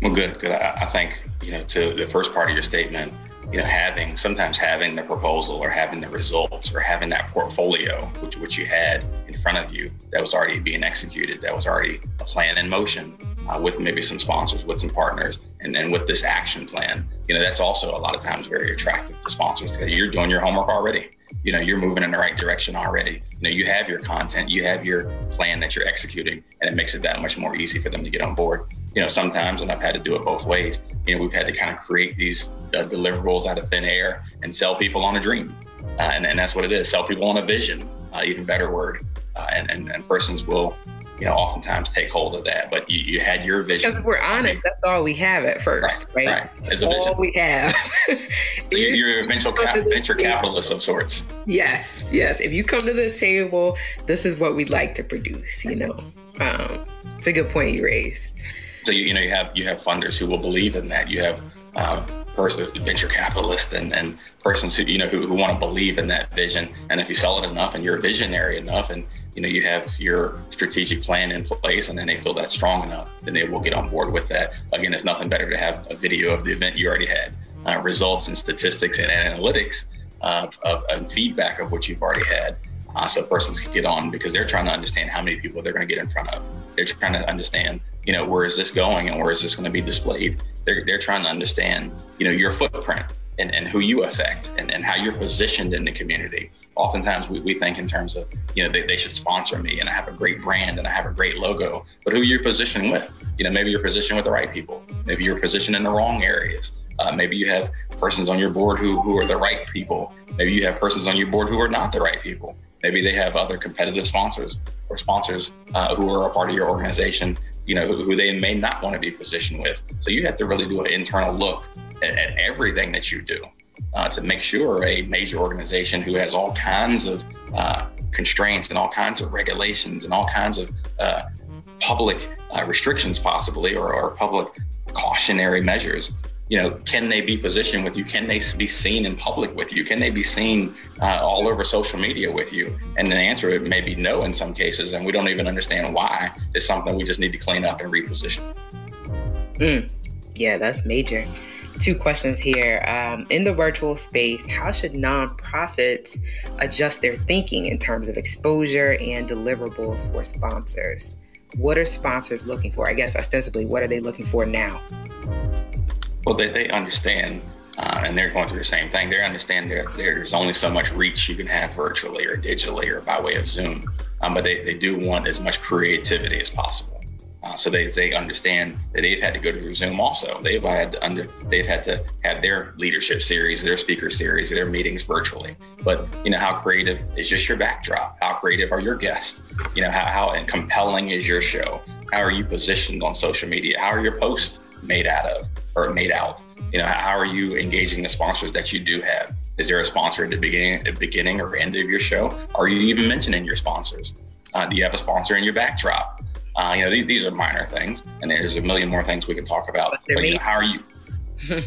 Well, good, good. I, I think you know to the first part of your statement you know, having sometimes having the proposal or having the results or having that portfolio, which which you had in front of you, that was already being executed, that was already a plan in motion uh, with maybe some sponsors, with some partners, and then with this action plan. You know, that's also a lot of times very attractive to sponsors you're doing your homework already. You know, you're moving in the right direction already. You know, you have your content, you have your plan that you're executing, and it makes it that much more easy for them to get on board. You know, sometimes, and I've had to do it both ways you know, we've had to kind of create these uh, deliverables out of thin air and sell people on a dream. Uh, and, and that's what it is sell people on a vision, uh, even better word. Uh, and, and, and persons will, you know, oftentimes take hold of that. But you, you had your vision. Because we're honest, that's all we have at first, right? Right. right. It's all vision. we have. so you're a venture, cap- venture capitalist of sorts. Yes, yes. If you come to this table, this is what we'd like to produce, you know. Um, it's a good point you raised. So you, you know you have you have funders who will believe in that. You have uh, person, venture capitalists and, and persons who you know who, who want to believe in that vision. And if you sell it enough and you're visionary enough and you know you have your strategic plan in place and then they feel that's strong enough, then they will get on board with that. Again, it's nothing better to have a video of the event you already had, uh, results and statistics and analytics of, of, and feedback of what you've already had. Uh, so persons can get on because they're trying to understand how many people they're going to get in front of. They're trying to understand you know, where is this going and where is this going to be displayed? They're, they're trying to understand, you know, your footprint and, and who you affect and, and how you're positioned in the community. Oftentimes we, we think in terms of, you know, they, they should sponsor me and I have a great brand and I have a great logo, but who you're positioned with. You know, maybe you're positioned with the right people. Maybe you're positioned in the wrong areas. Uh, maybe you have persons on your board who, who are the right people. Maybe you have persons on your board who are not the right people. Maybe they have other competitive sponsors or sponsors uh, who are a part of your organization you know, who, who, they may not want to be positioned with. So you have to really do an internal look at, at everything that you do uh, to make sure a major organization who has all kinds of uh, constraints and all kinds of regulations and all kinds of uh, public uh, restrictions, possibly, or, or public cautionary measures, you know, can they be positioned with you? Can they be seen in public with you? Can they be seen uh, all over social media with you? And the answer may be no in some cases, and we don't even understand why. It's something we just need to clean up and reposition. Mm. Yeah, that's major. Two questions here. Um, in the virtual space, how should nonprofits adjust their thinking in terms of exposure and deliverables for sponsors? What are sponsors looking for? I guess ostensibly, what are they looking for now? Well, they, they understand, uh, and they're going through the same thing. They understand there, there's only so much reach you can have virtually or digitally or by way of Zoom, um, but they, they do want as much creativity as possible. Uh, so they, they understand that they've had to go through Zoom also. They've had to under they've had to have their leadership series, their speaker series, their meetings virtually. But you know how creative is just your backdrop? How creative are your guests? You know how how compelling is your show? How are you positioned on social media? How are your posts made out of? Or made out? You know, how are you engaging the sponsors that you do have? Is there a sponsor at the beginning, at the beginning or end of your show? Are you even mentioning your sponsors? Uh, do you have a sponsor in your backdrop? Uh, you know, these, these are minor things, and there's a million more things we can talk about. But, but you know, how are you?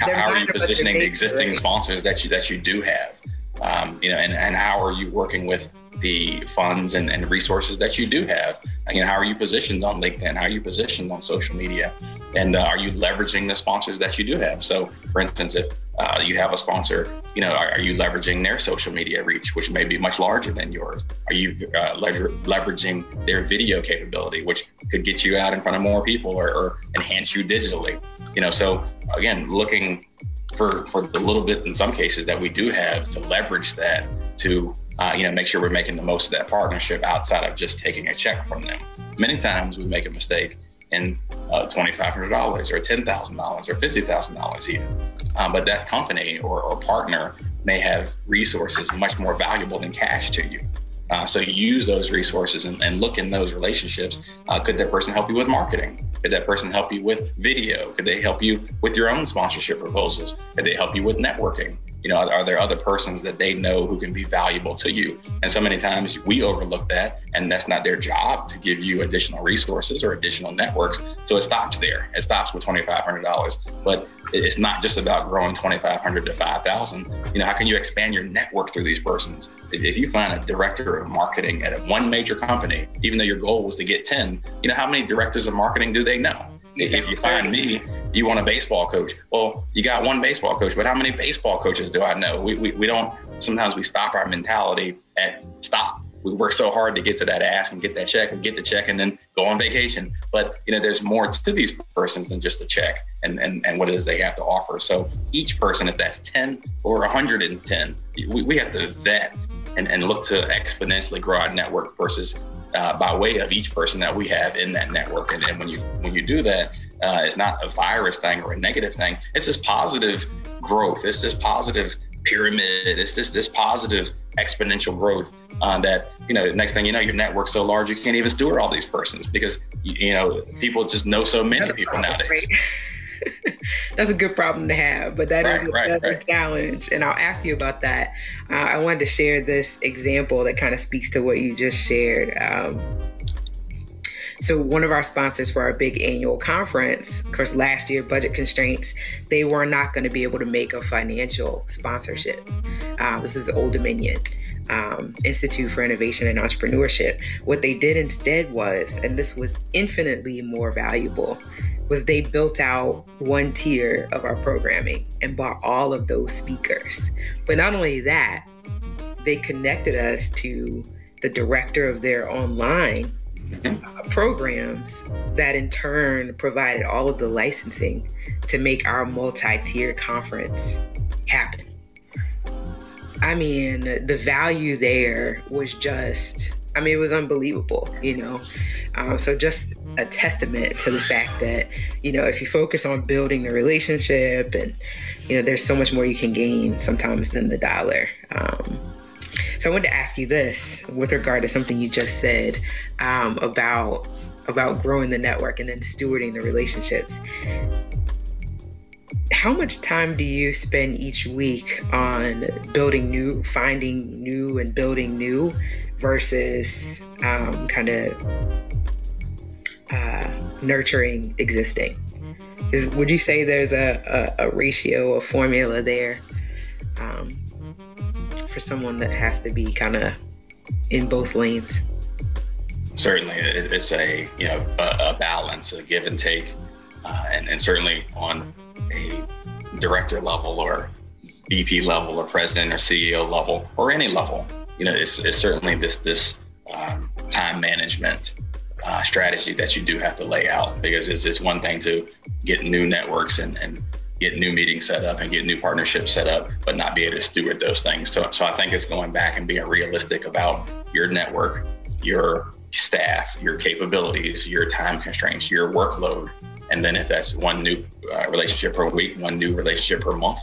how, how are you positioning the existing right? sponsors that you that you do have? Um, you know, and, and how are you working with the funds and, and resources that you do have. You know, how are you positioned on LinkedIn? How are you positioned on social media? And uh, are you leveraging the sponsors that you do have? So, for instance, if uh, you have a sponsor, you know, are, are, you leveraging their social media reach, which may be much larger than yours? Are you uh, lever- leveraging their video capability, which could get you out in front of more people or, or enhance you digitally? You know, so again, looking for for the little bit in some cases that we do have to leverage that to uh, you know, make sure we're making the most of that partnership outside of just taking a check from them. Many times we make a mistake in uh, $2,500 or $10,000 or $50,000 even. Um, but that company or, or partner may have resources much more valuable than cash to you. Uh, so use those resources and, and look in those relationships. Uh, could that person help you with marketing? Could that person help you with video? Could they help you with your own sponsorship proposals? Could they help you with networking? You know, are there other persons that they know who can be valuable to you? And so many times we overlook that, and that's not their job to give you additional resources or additional networks. So it stops there. It stops with twenty five hundred dollars. But it's not just about growing twenty five hundred to five thousand. You know, how can you expand your network through these persons? If you find a director of marketing at one major company, even though your goal was to get ten, you know how many directors of marketing do they know? If you find me, you want a baseball coach. Well, you got one baseball coach, but how many baseball coaches do I know? We, we, we don't, sometimes we stop our mentality at stop. We work so hard to get to that ask and get that check and get the check and then go on vacation. But, you know, there's more to these persons than just a check and, and, and what it is they have to offer. So each person, if that's 10 or 110, we, we have to vet and, and look to exponentially grow our network versus uh, by way of each person that we have in that network. And then when you when you do that, uh, it's not a virus thing or a negative thing. It's this positive growth. It's this positive pyramid. It's this this positive exponential growth uh, that you know next thing you know your network's so large you can't even steward all these persons because you know people just know so many people nowadays that's a good problem to have, but that right, is a, right, right. challenge. And I'll ask you about that. Uh, I wanted to share this example that kind of speaks to what you just shared. Um, so one of our sponsors for our big annual conference, of course, last year budget constraints, they were not going to be able to make a financial sponsorship. Uh, this is Old Dominion. Um, Institute for Innovation and Entrepreneurship. What they did instead was, and this was infinitely more valuable, was they built out one tier of our programming and bought all of those speakers. But not only that, they connected us to the director of their online programs that in turn provided all of the licensing to make our multi-tier conference happen. I mean, the value there was just I mean, it was unbelievable, you know. Um, so just a testament to the fact that you know if you focus on building the relationship and you know there's so much more you can gain sometimes than the dollar. Um, so I wanted to ask you this with regard to something you just said um, about about growing the network and then stewarding the relationships. How much time do you spend each week on building new, finding new, and building new versus um, kind of uh, nurturing existing. Is would you say there's a, a, a ratio, a formula there um, for someone that has to be kind of in both lanes? Certainly, it's a you know a, a balance, a give and take, uh, and, and certainly on a director level or VP level or president or CEO level or any level, you know, it's, it's certainly this this um, time management uh, strategy that you do have to lay out because it's, it's one thing to get new networks and, and get new meetings set up and get new partnerships set up, but not be able to steward those things. So, so I think it's going back and being realistic about your network, your staff, your capabilities, your time constraints, your workload. And then if that's one new uh, relationship per week, one new relationship per month,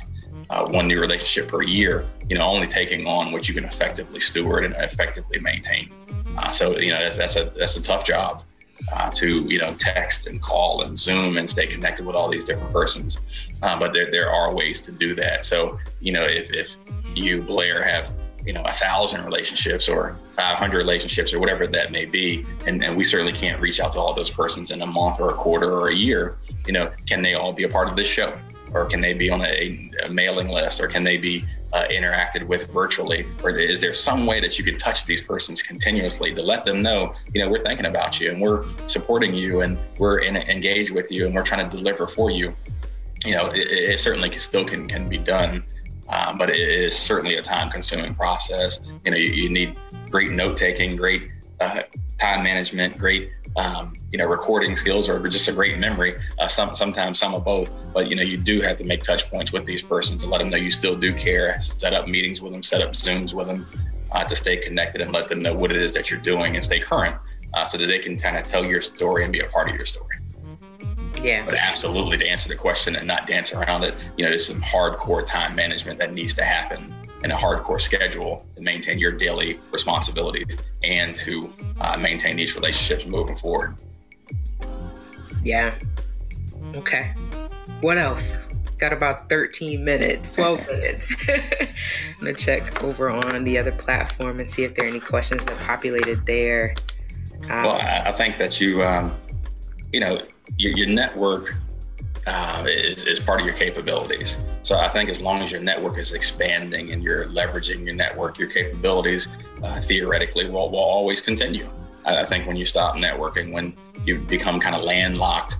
uh, one new relationship per year, you know, only taking on what you can effectively steward and effectively maintain. Uh, so, you know, that's, that's a that's a tough job uh, to you know text and call and Zoom and stay connected with all these different persons. Uh, but there there are ways to do that. So, you know, if if you Blair have you know a thousand relationships or 500 relationships or whatever that may be and, and we certainly can't reach out to all those persons in a month or a quarter or a year you know can they all be a part of this show or can they be on a, a mailing list, or can they be uh, interacted with virtually, or is there some way that you can touch these persons continuously to let them know, you know, we're thinking about you and we're supporting you and we're in, engaged with you and we're trying to deliver for you. You know, it, it certainly still can can be done. Um, but it is certainly a time-consuming process. You know, you, you need great note-taking, great uh, time management, great um, you know recording skills, or just a great memory. Uh, some sometimes some of both. But you know, you do have to make touch points with these persons and let them know you still do care. Set up meetings with them, set up Zooms with them uh, to stay connected and let them know what it is that you're doing and stay current, uh, so that they can kind of tell your story and be a part of your story. Yeah. But absolutely to answer the question and not dance around it, you know, there's some hardcore time management that needs to happen and a hardcore schedule to maintain your daily responsibilities and to uh, maintain these relationships moving forward. Yeah. Okay. What else? Got about 13 minutes, 12 minutes. I'm going to check over on the other platform and see if there are any questions that populated there. Um, well, I, I, think that you, um, you know, your, your network uh, is, is, part of your capabilities. So I think as long as your network is expanding and you're leveraging your network, your capabilities uh, theoretically will, will always continue. I, I think when you stop networking, when you become kind of landlocked,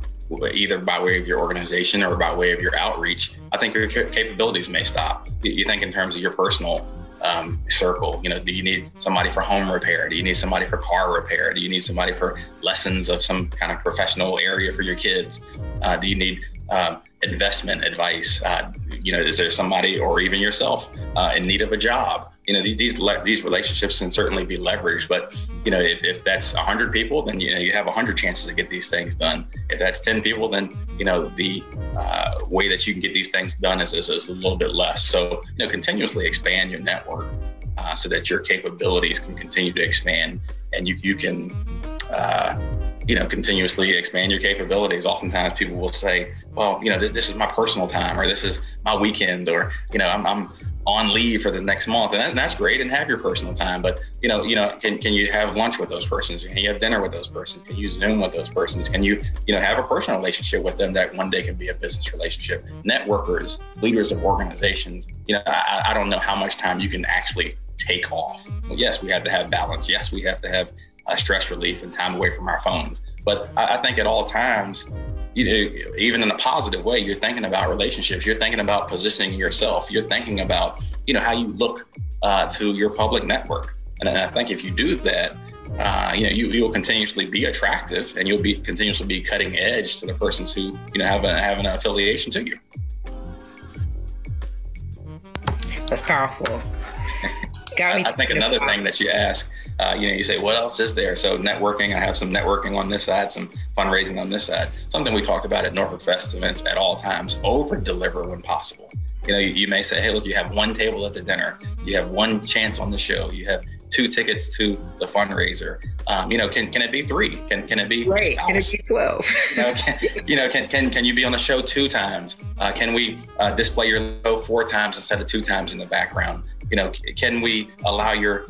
either by way of your organization or by way of your outreach, I think your capabilities may stop. You think in terms of your personal um, circle. You know, do you need somebody for home repair? Do you need somebody for car repair? Do you need somebody for lessons of some kind of professional area for your kids? Uh, do you need uh, investment advice? Uh, you know, is there somebody or even yourself uh, in need of a job? You know, these these, these relationships can certainly be leveraged, but you know, if, if that's 100 people, then you know you have 100 chances to get these things done. If that's 10 people, then you know the uh, way that you can get these things done is, is, is, a little bit less. So you know, continuously expand your network uh, so that your capabilities can continue to expand, and you you can uh, you know, continuously expand your capabilities. Oftentimes people will say, well, you know, this is my personal time or this is my weekend or, you know, I'm, I'm on leave for the next month. And, that, and, that's great and have your personal time but you know you know can, can you have lunch with those persons? Can you have dinner with those persons? Can you zoom with those persons? Can you you know have a personal relationship with them that one day can be a business relationship? Networkers leaders of organizations you know I, I don't know how much time you can actually take off. Well, yes we have to have balance. Yes we have to have uh, stress relief and time away from our phones. But I, I, think at all times, you know, even in a positive way, you're thinking about relationships. You're thinking about positioning yourself. You're thinking about, you know, how you look uh, to your public network. And I think if you do that, uh, you know, you, you'll continuously be attractive and you'll be continuously be cutting edge to the persons who, you know, have, a, have an affiliation to you. That's powerful. I, I think another thing that you ask uh, you know, you say, what else is there? So networking, I have some networking on this side, some fundraising on this side. Something we talked about at Norfolk Festevents at all times, over deliver when possible. You know, you, you, may say, hey, look, you have one table at the dinner, you have one chance on the show, you have two tickets to the fundraiser. Um, you know, can can it be three? Can can it be right? Can it be twelve? you, know, can, you know, can, can can you be on the show two times? Uh, can we uh, display your logo four times instead of two times in the background? you know, can we allow your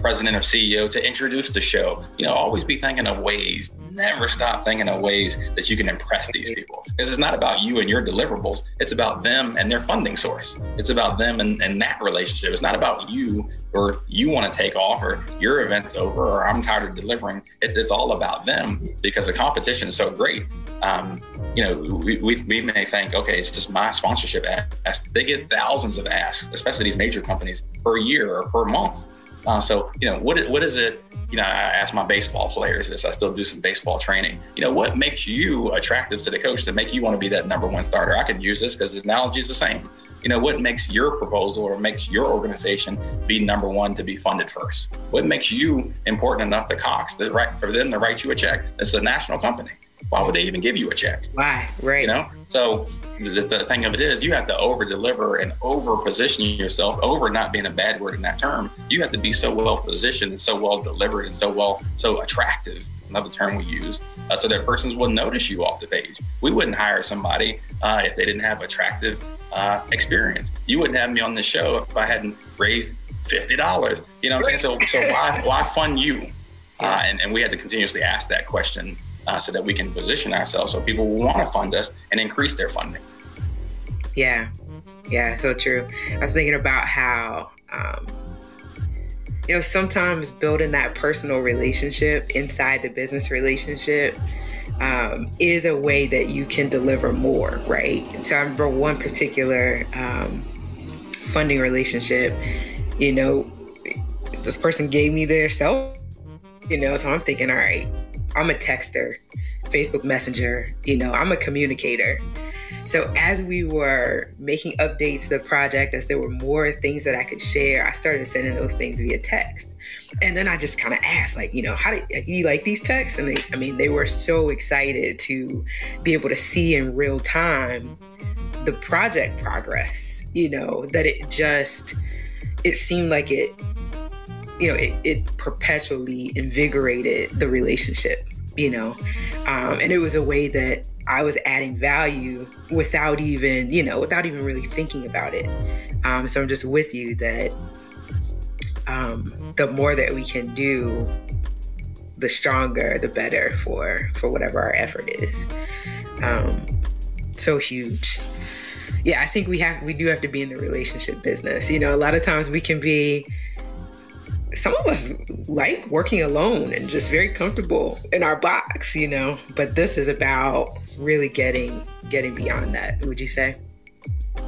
president or CEO to introduce the show? You know, always be thinking of ways, never stop thinking of ways that you can impress these people. This is not about you and your deliverables. It's about them and their funding source. It's about them and, and that relationship. It's not about you or you want to take off or your event's over or I'm tired of delivering. It's, it's all about them because the competition is so great. Um, you know, we, we, we, may think, okay, it's just my sponsorship ask. They get thousands of asks, especially these major companies per year or per month. Uh, so, you know, what, what is it? You know, I ask my baseball players this. I still do some baseball training. You know, what makes you attractive to the coach to make you want to be that number one starter? I can use this because the analogy is the same you know what makes your proposal or makes your organization be number one to be funded first what makes you important enough to cox to write, for them to write you a check it's a national company why would they even give you a check why right you know so the, the thing of it is you have to over deliver and over position yourself over not being a bad word in that term you have to be so well positioned and so well delivered and so well so attractive another term we use, uh, so that persons will notice you off the page. We wouldn't hire somebody uh, if they didn't have attractive uh, experience. You wouldn't have me on the show if I hadn't raised fifty dollars. You know what I'm saying? So, so why why fund you? Uh, and, and we had to continuously ask that question uh, so that we can position ourselves so people will want to fund us and increase their funding. Yeah, yeah, so true. I was thinking about how, um, you know, sometimes building that personal relationship inside the business relationship um, is a way that you can deliver more, right? So I remember one particular um, funding relationship, you know, this person gave me their cell, you know, so I'm thinking, all right, I'm a texter, Facebook Messenger, you know, I'm a communicator. So as we were making updates to the project, as there were more things that I could share, I started sending those things via text. And then I just kind of asked, like, you know, how do you like these texts? And they, I mean, they were so excited to be able to see in real time the project progress, you know, that it just, it seemed like it, you know, it, it perpetually invigorated the relationship, you know, um, and it was a way that I was adding value without even, you know, without even really thinking about it. Um, so I'm just with you that um, the more that we can do, the stronger, the better for for whatever our effort is. Um, so huge. Yeah, I think we have we do have to be in the relationship business. You know, a lot of times we can be some of us like working alone and just very comfortable in our box, you know. But this is about really getting getting beyond that. Would you say?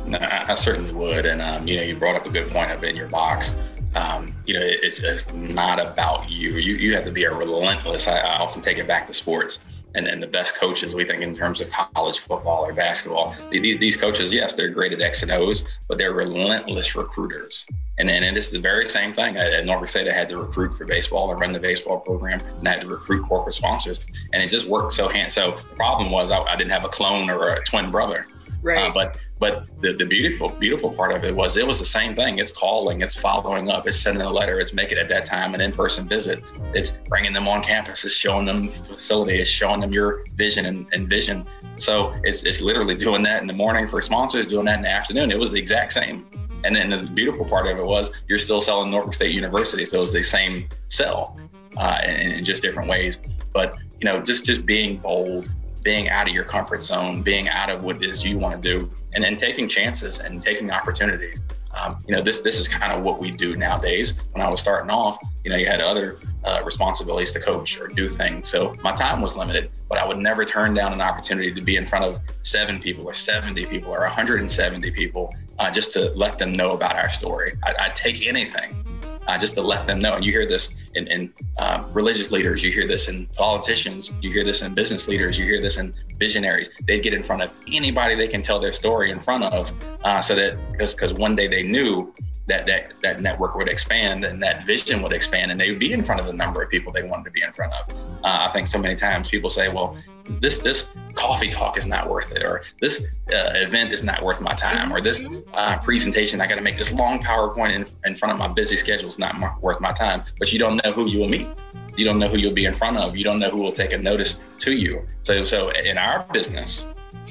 No, I, certainly would. And um, you know, you brought up a good point of in your box. Um, you know, it's, it's, not about you. You you have to be a relentless. I, I often take it back to sports and, and the best coaches we think in terms of college football or basketball. These these coaches, yes, they're great at X and O's, but they're relentless recruiters. And and, and it's the very same thing. At, at Norfolk State, I had to recruit for baseball and run the baseball program, and I had to recruit corporate sponsors, and it just worked so hand. So the problem was I, I didn't have a clone or a twin brother. Right. Uh, but but the, the beautiful beautiful part of it was it was the same thing. It's calling, it's following up, it's sending a letter, it's making at that time an in person visit, it's bringing them on campus, it's showing them the facility, it's showing them your vision and, and vision. So it's it's literally doing that in the morning for sponsors, doing that in the afternoon. It was the exact same. And then the beautiful part of it was you're still selling Norfolk State University, so it was the same sell uh, in, in just different ways. But you know, just just being bold being out of your comfort zone, being out of what it is you want to do, and then taking chances and taking opportunities. Um, you know, this this is kind of what we do nowadays. When I was starting off, you know, you had other uh, responsibilities to coach or do things, so my time was limited. But I would never turn down an opportunity to be in front of seven people or 70 people or 170 people uh, just to let them know about our story. I, I'd take anything uh, just to let them know. And you hear this in, in uh, religious leaders, you hear this in politicians, you hear this in business leaders, you hear this in visionaries. They get in front of anybody they can tell their story in front of, uh, so that because one day they knew that that that network would expand and that vision would expand and they would be in front of the number of people they wanted to be in front of. Uh, I think so many times people say, well, this this coffee talk is not worth it, or this uh, event is not worth my time, or this mm-hmm. uh, presentation I got to make this long PowerPoint in, in front of my busy schedule is not worth my time. But you don't know who you will meet. You don't know who you'll be in front of. You don't know who will take a notice to you. So so in our business,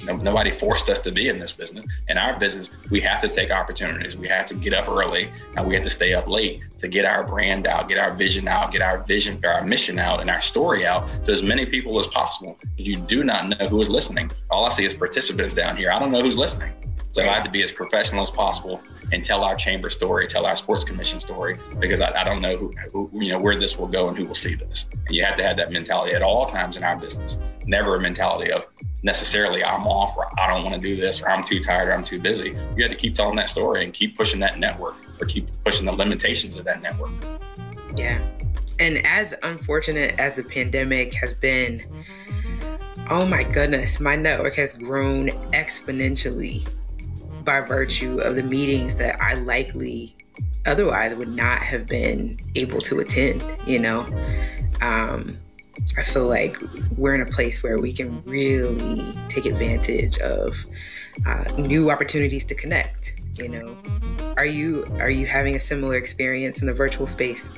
no, nobody forced us to be in this business. In our business, we have to take opportunities. We have to get up early and we have to stay up late to get our brand out, get our vision out, get our vision, our mission out, and our story out to as many people as possible. You do not know who is listening. All I see is participants down here. I don't know who's listening. So I had to be as professional as possible and tell our chamber story, tell our sports commission story, because I, I don't know who, who, you know, where this will go and who will see this. And you have to have that mentality at all times in our business. Never a mentality of necessarily I'm off or I don't want to do this or I'm too tired or I'm too busy. You have to keep telling that story and keep pushing that network or keep pushing the limitations of that network. Yeah. And as unfortunate as the pandemic has been, oh my goodness, my network has grown exponentially by virtue of the meetings that I likely otherwise would not have been able to attend, you know. Um, I feel like we're in a place where we can really take advantage of uh, new opportunities to connect. You know, are you are you having a similar experience in the virtual space?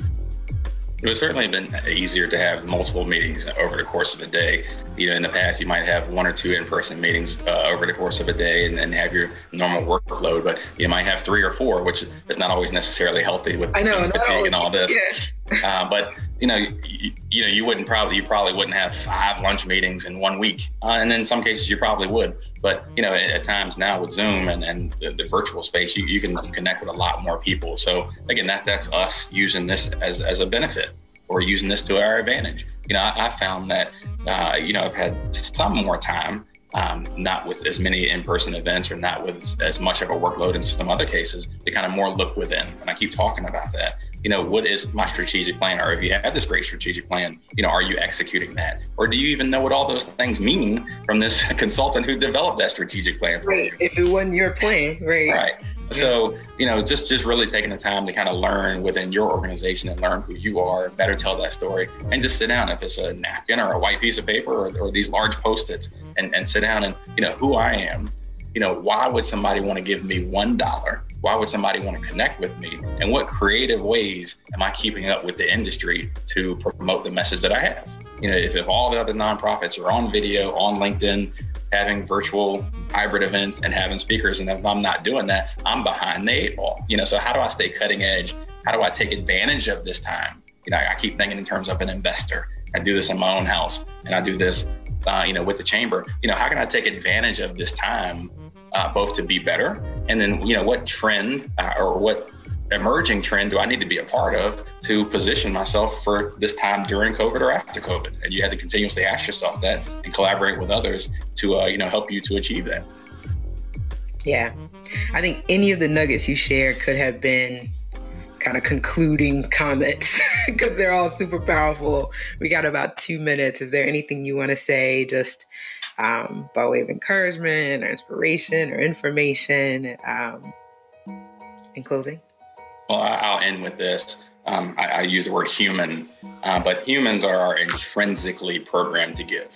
It would certainly been easier to have multiple meetings over the course of a day. You know, in the past, you might have one or two in-person meetings uh, over the course of a day, and then have your normal workload. But you might have three or four, which is not always necessarily healthy with I know, fatigue and all this. Yeah. Uh, but you know, you, you, know, you wouldn't probably, you probably wouldn't have five lunch meetings in one week. Uh, and in some cases you probably would, but you know, at, at times now with Zoom and, and the, the, virtual space, you, you can connect with a lot more people. So again, that, that's us using this as, as a benefit or using this to our advantage. You know, I, I found that, uh, you know, I've had some more time um, not with as many in-person events or not with as much of a workload in some other cases to kind of more look within and i keep talking about that you know what is my strategic plan or if you have this great strategic plan you know are you executing that or do you even know what all those things mean from this consultant who developed that strategic plan for right. you if it wasn't your plan right right so, you know, just just really taking the time to kind of learn within your organization and learn who you are, better tell that story, and just sit down if it's a napkin or a white piece of paper or, or these large post-its, and and sit down and you know who I am. You know, why would somebody want to give me one dollar? Why would somebody want to connect with me? And what creative ways am I keeping up with the industry to promote the message that I have? You know, if, if all the other nonprofits are on video, on LinkedIn, having virtual hybrid events and having speakers. And if I'm not doing that, I'm behind the eight ball. You know, so how do I stay cutting edge? How do I take advantage of this time? You know, I keep thinking in terms of an investor. I do this in my own house, and I do this, uh, you know, with the chamber. You know, how can I take advantage of this time, uh, both to be better, and then you know, what trend uh, or what emerging trend do I need to be a part of to position myself for this time during COVID or after COVID? And you had to continuously ask yourself that and collaborate with others to, uh, you know, help you to achieve that. Yeah. I think any of the nuggets you shared could have been kind of concluding comments because they're all super powerful. We got about two minutes. Is there anything you want to say just um, by way of encouragement or inspiration or information um, in closing? well, I'll end with this. Um, I, I, use the word human, uh, but humans are intrinsically programmed to give,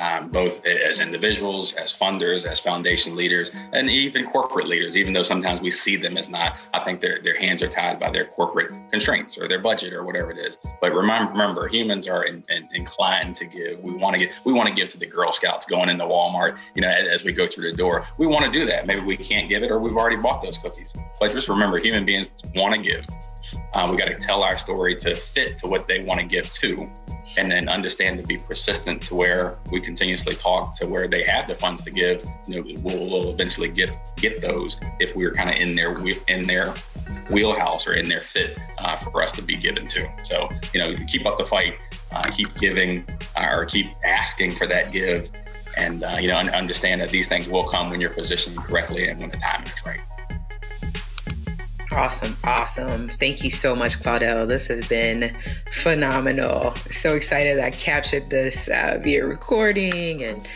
um, both as individuals, as funders, as foundation leaders, and even corporate leaders. Even though sometimes we see them as not, I think their their hands are tied by their corporate constraints or their budget or whatever it is. But remember, remember, humans are in, in, inclined to give. We want to get we want to give to the Girl Scouts going into Walmart. You know, as, as we go through the door, we want to do that. Maybe we can't give it, or we've already bought those cookies. But just remember, human beings want to give. Um, we got to tell our story to fit to what they want to give to, and then understand to be persistent to where we continuously talk to where they have the funds to give. You know, we'll, we'll eventually get get those if we're kind of in their in their wheelhouse or in their fit uh, for us to be given to. So you know, keep up the fight, uh, keep giving, uh, or keep asking for that give, and uh, you know, understand that these things will come when you're positioned correctly and when the timing is right. Awesome. Awesome. Thank you so much, Claudell. This has been phenomenal. So excited I captured this uh, via recording and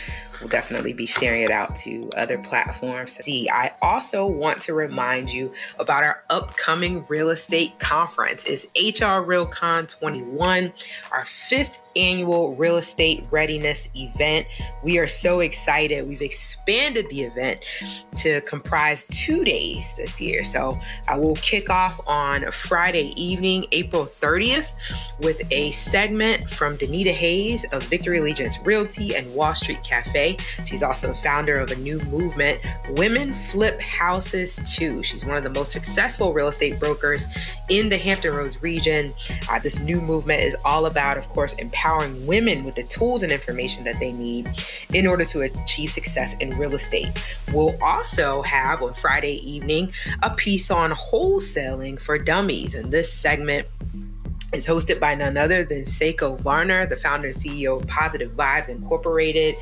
we'll definitely be sharing it out to other platforms. See, I also want to remind you about our upcoming real estate conference. It's HR RealCon 21, our fifth annual real estate readiness event. We are so excited. We've expanded the event to comprise two days this year. So I will kick off on Friday evening, April 30th, with a segment from Danita Hayes of Victory Allegiance Realty and Wall Street Cafe. She's also the founder of a new movement, Women Flip Houses Too. She's one of the most successful real estate brokers in the Hampton Roads region. Uh, this new movement is all about, of course, empowering empowering women with the tools and information that they need in order to achieve success in real estate. We'll also have on Friday evening a piece on wholesaling for dummies. And this segment is hosted by none other than Seiko Varner, the founder and CEO of Positive Vibes Incorporated.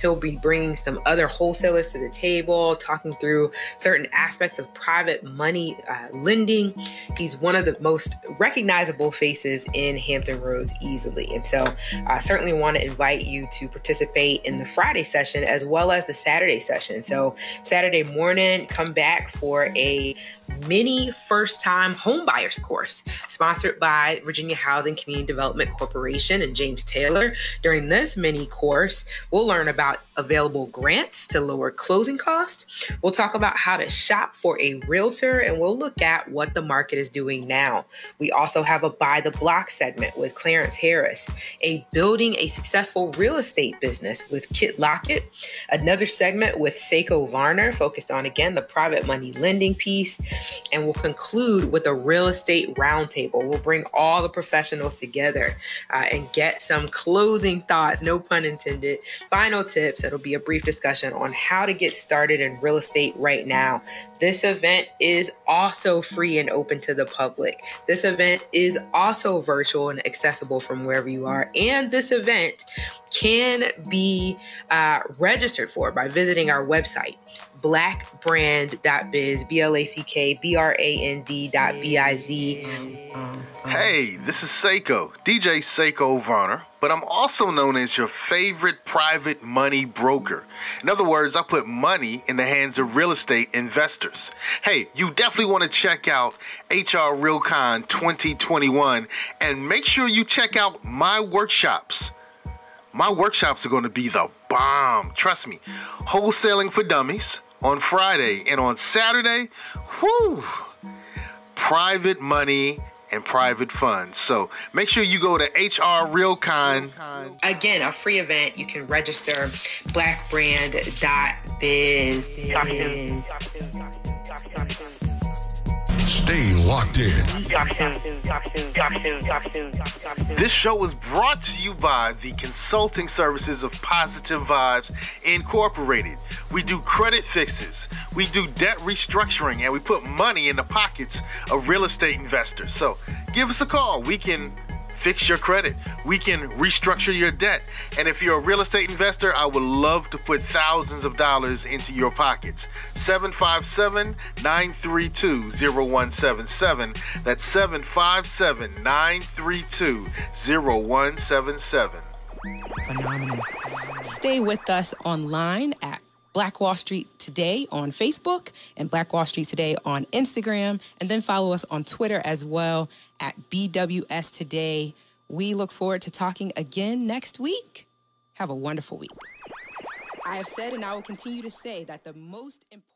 He'll be bringing some other wholesalers to the table, talking through certain aspects of private money uh, lending. He's one of the most recognizable faces in Hampton Roads easily. And so I certainly want to invite you to participate in the Friday session as well as the Saturday session. So, Saturday morning, come back for a mini first time homebuyers course sponsored by Virginia Housing Community Development Corporation and James Taylor. During this mini course, we'll learn about available grants to lower closing costs. We'll talk about how to shop for a realtor and we'll look at what the market is doing now. We also have a buy the block segment with Clarence Harris, a building a successful real estate business with Kit Lockett, another segment with Seiko Varner focused on again the private money lending piece And we'll conclude with a real estate roundtable. We'll bring all the professionals together uh, and get some closing thoughts, no pun intended, final tips. It'll be a brief discussion on how to get started in real estate right now. This event is also free and open to the public. This event is also virtual and accessible from wherever you are. And this event can be uh, registered for by visiting our website, blackbrand.biz, B L A C K B R A N D dot B I Z. Hey, this is Seiko, DJ Seiko Varner, but I'm also known as your favorite private money broker. In other words, I put money in the hands of real estate investors. Hey, you definitely want to check out HR RealCon 2021 and make sure you check out my workshops. My workshops are going to be the bomb. Trust me. Wholesaling for dummies on Friday and on Saturday, whoo, private money and private funds. So make sure you go to HR RealCon. Again, a free event. You can register blackbrand.biz. Stay locked in. This show is brought to you by the consulting services of Positive Vibes Incorporated. We do credit fixes, we do debt restructuring, and we put money in the pockets of real estate investors. So give us a call. We can fix your credit. We can restructure your debt. And if you're a real estate investor, I would love to put thousands of dollars into your pockets. 757 932 0177. That's 757 932 0177. Phenomenal. Stay with us online at Black Wall Street Today on Facebook and Black Wall Street Today on Instagram. And then follow us on Twitter as well at BWS Today. We look forward to talking again next week. Have a wonderful week. I have said and I will continue to say that the most important